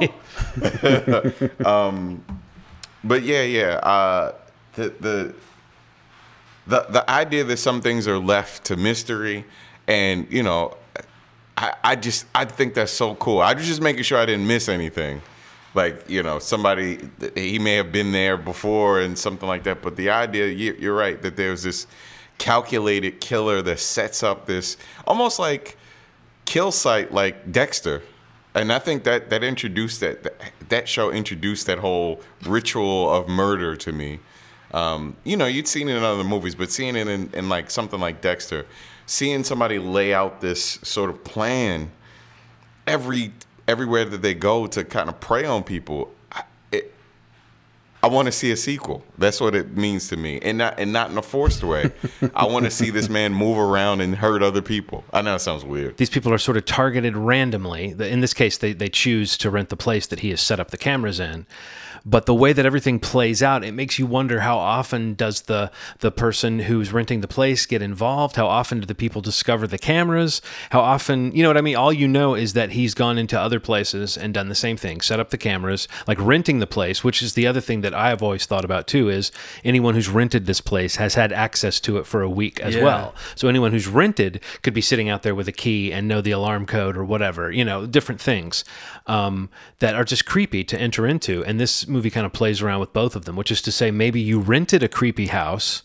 um, but yeah, yeah. Uh, the the the the idea that some things are left to mystery, and you know, I, I just I think that's so cool. I was just making sure I didn't miss anything. Like you know, somebody he may have been there before and something like that. But the idea, you- you're right, that there's this calculated killer that sets up this almost like kill site like Dexter. And I think that that introduced that that show introduced that whole ritual of murder to me. Um, you know, you'd seen it in other movies, but seeing it in, in like something like Dexter, seeing somebody lay out this sort of plan every everywhere that they go to kind of prey on people, I, want to see a sequel. That's what it means to me, and not and not in a forced way. I want to see this man move around and hurt other people. I know it sounds weird. These people are sort of targeted randomly. In this case, they, they choose to rent the place that he has set up the cameras in. But the way that everything plays out, it makes you wonder how often does the the person who's renting the place get involved? How often do the people discover the cameras? How often, you know what I mean? All you know is that he's gone into other places and done the same thing, set up the cameras, like renting the place, which is the other thing that I have always thought about too is anyone who's rented this place has had access to it for a week as Yeah. well. So anyone who's rented could be sitting out there with a key and know the alarm code or whatever, you know, different things um, that are just creepy to enter into. And this movie kind of plays around with both of them, which is to say, maybe you rented a creepy house.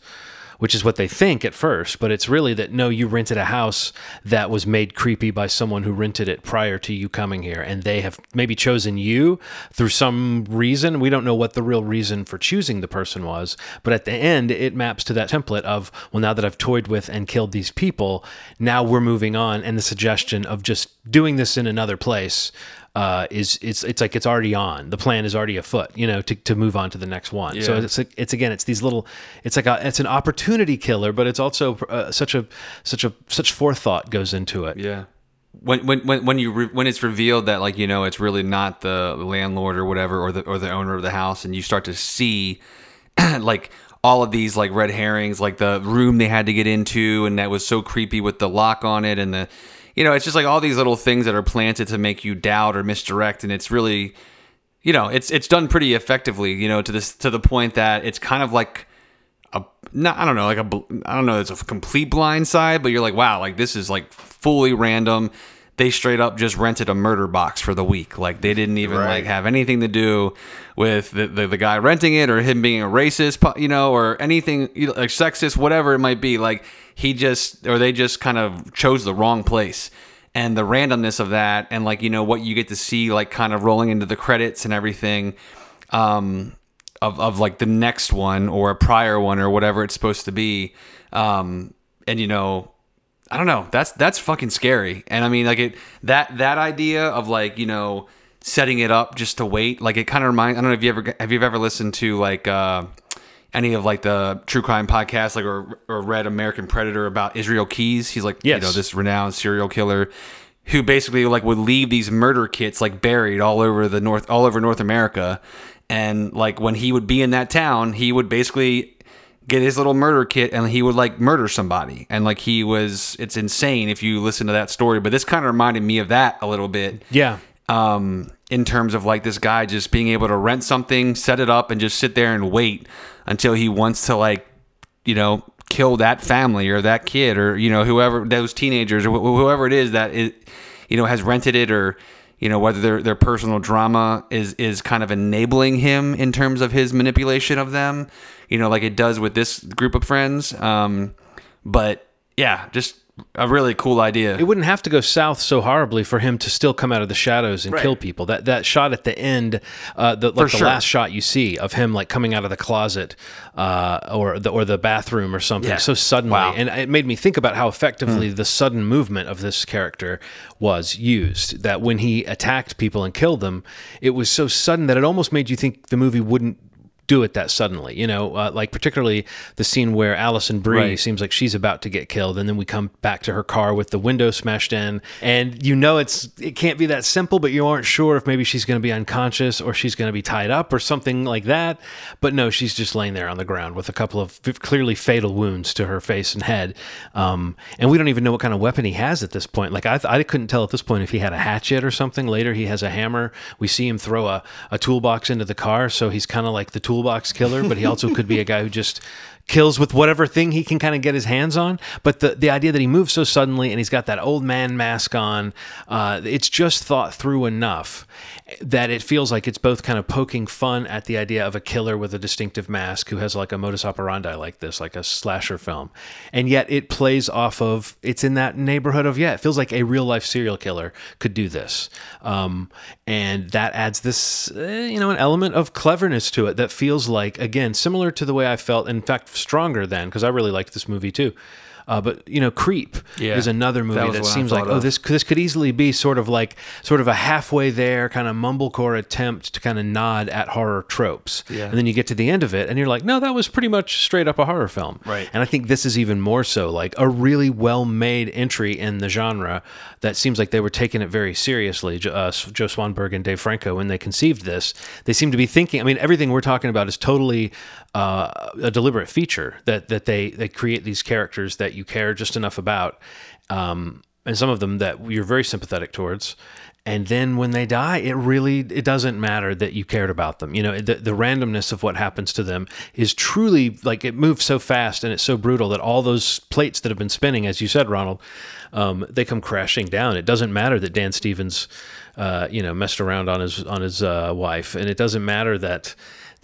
Which is what they think at first, but it's really that no, you rented a house that was made creepy by someone who rented it prior to you coming here, and they have maybe chosen you through some reason. We don't know what the real reason for choosing the person was, but at the end, it maps to that template of, well, now that I've toyed with and killed these people, now we're moving on, and the suggestion of just doing this in another place uh, is it's it's like it's already on. The plan is already afoot, you know, to, to move on to the next one. So it's like, it's again, it's these little, it's like a, it's an opportunity killer, but it's also uh, such a such a such forethought goes into it. Yeah. When when when when you re- when it's revealed that like you know it's really not the landlord or whatever or the or the owner of the house and you start to see like all of these like red herrings like the room they had to get into and that was so creepy with the lock on it and the you know it's just like all these little things that are planted to make you doubt or misdirect and it's really you know it's it's done pretty effectively you know to this to the point that it's kind of like a not I don't know like a I don't know it's a complete blind side but you're like wow like this is like fully random they straight up just rented a murder box for the week. Like they didn't even Right. like have anything to do with the, the, the guy renting it or him being a racist you know or anything you know, like sexist whatever it might be. Like he just or they just kind of chose the wrong place. And the randomness of that and like you know what you get to see like kind of rolling into the credits and everything um of, of like the next one or a prior one or whatever it's supposed to be um and you know I don't know. That's that's fucking scary. And I mean, like it that that idea of like you know setting it up just to wait. Like it kind of reminds. I don't know if you ever have you ever listened to like uh, any of like the true crime podcasts, like or or read American Predator about Israel Keyes. He's like you know this renowned serial killer who basically like would leave these murder kits like buried all over the north all over North America. And like when he would be in that town, he would basically get his little murder kit and he would like murder somebody and like he was it's insane if you listen to that story but this kind of reminded me of that a little bit Yeah. um in terms of like this guy just being able to rent something set it up and just sit there and wait until he wants to like you know kill that family or that kid or you know whoever those teenagers or wh- whoever it is that it you know has rented it or you know whether their their personal drama is is kind of enabling him in terms of his manipulation of them you know like it does with this group of friends. Um but yeah just a really cool idea. It wouldn't have to go south so horribly for him to still come out of the shadows and Right. kill people. That that shot at the end, uh, the, like the sure. last shot you see of him like coming out of the closet uh, or the or the bathroom or something Yeah. so suddenly, Wow. and it made me think about how effectively Hmm. the sudden movement of this character was used. That when he attacked people and killed them, it was so sudden that it almost made you think the movie wouldn't do it that suddenly. You know, uh, like particularly the scene where Alison Brie Right. seems like she's about to get killed, and then we come back to her car with the window smashed in, and you know it's it can't be that simple, but you aren't sure if maybe she's going to be unconscious or she's going to be tied up or something like that. But no, she's just laying there on the ground with a couple of clearly fatal wounds to her face and head, um, and we don't even know what kind of weapon he has at this point. Like I, I couldn't tell at this point if he had a hatchet or something. Later, he has a hammer. We see him throw a, a toolbox into the car, so he's kind of like the toolbox killer, but he also could be a guy who just kills with whatever thing he can kind of get his hands on. But the the idea that he moves so suddenly and he's got that old man mask on, uh, it's just thought through enough that it feels like it's both kind of poking fun at the idea of a killer with a distinctive mask who has like a modus operandi like this, like a slasher film, and yet it plays off of it's in that neighborhood of yeah, it feels like a real life serial killer could do this, um, and that adds this uh, you know an element of cleverness to it that feels like again similar to the way I felt, in fact stronger than because I really liked this movie too. Uh, but you know, Creep Yeah. is another movie That that, was what I seems like oh of. this this could easily be sort of like sort of a halfway there kind of mumblecore attempt to kind of nod at horror tropes. Yeah. And then you get to the end of it and you're like, no, that was pretty much straight up a horror film. Right. And I think this is even more so like a really well made entry in the genre that seems like they were taking it very seriously. Uh, Joe Swanberg and Dave Franco, when they conceived this, they seem to be thinking. I mean, everything we're talking about is totally uh, a deliberate feature that that they they create these characters that you care just enough about, um, and some of them that you're very sympathetic towards. And then when they die, it really it doesn't matter that you cared about them. You know, the, the randomness of what happens to them is truly like it moves so fast and it's so brutal that all those plates that have been spinning, as you said, Ronald, um, they come crashing down. It doesn't matter that Dan Stevens, uh, you know, messed around on his on his uh, wife, and it doesn't matter that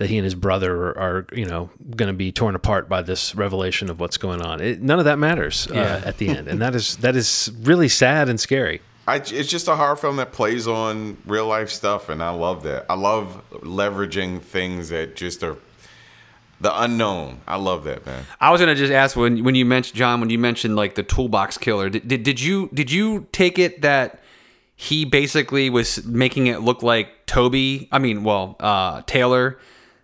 that he and his brother are, are you know going to be torn apart by this revelation of what's going on. It, none of that matters uh, Yeah. at the end, and that is that is really sad and scary. I, it's just a horror film that plays on real life stuff, and I love that. I love leveraging things that just are the unknown. I love that, man. I was gonna just ask when when you mentioned John when you mentioned like the toolbox killer. Did, did did you did you take it that he basically was making it look like Toby? I mean, well, uh, Taylor,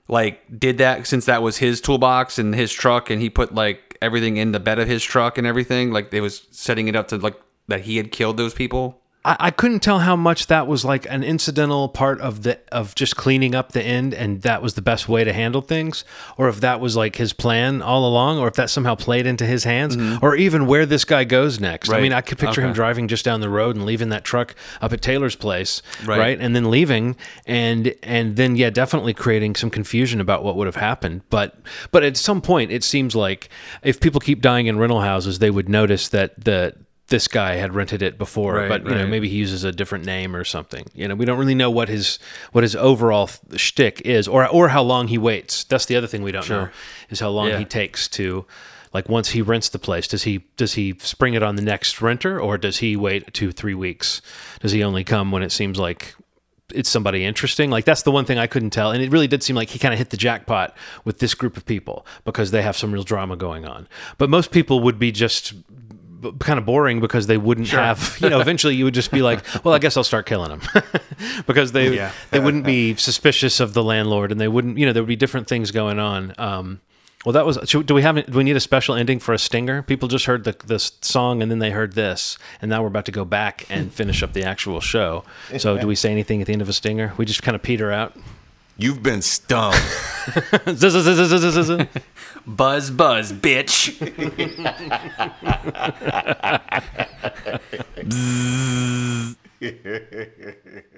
like did that since that was his toolbox and his truck, and he put like everything in the bed of his truck and everything. Like they was setting it up to like that he had killed those people. I, I couldn't tell how much that was like an incidental part of the of just cleaning up the end, and that was the best way to handle things, or if that was like his plan all along, or if that somehow played into his hands, mm-hmm. or even where this guy goes next. I mean, I could picture him driving just down the road and leaving that truck up at Taylor's place, Right. right, and then leaving, and and then yeah, definitely creating some confusion about what would have happened. But but at some point, it seems like if people keep dying in rental houses, they would notice that the this guy had rented it before, Right, but you know maybe he uses a different name or something. You know, we don't really know what his what his overall th- shtick is, or or how long he waits. That's the other thing we don't know is how long Yeah. he takes to. Like once he rents the place, does he does he spring it on the next renter, or does he wait two three weeks? Does he only come when it seems like it's somebody interesting. Like that's the one thing I couldn't tell, and it really did seem like he kind of hit the jackpot with this group of people because they have some real drama going on. But most people would be just b- kind of boring because they wouldn't have, you know, eventually you would just be like, well, I guess I'll start killing them because they Yeah. they wouldn't be suspicious of the landlord, and they wouldn't, you know, there would be different things going on. Um, well, that was. should- Do we have? Do we need a special ending for a stinger? People just heard the the song and then they heard this, and now we're about to go back and finish up the actual show. So, do we say anything at the end of a stinger? We just kind of peter out. You've been stung. Buzz, buzz, bitch. Bzzz.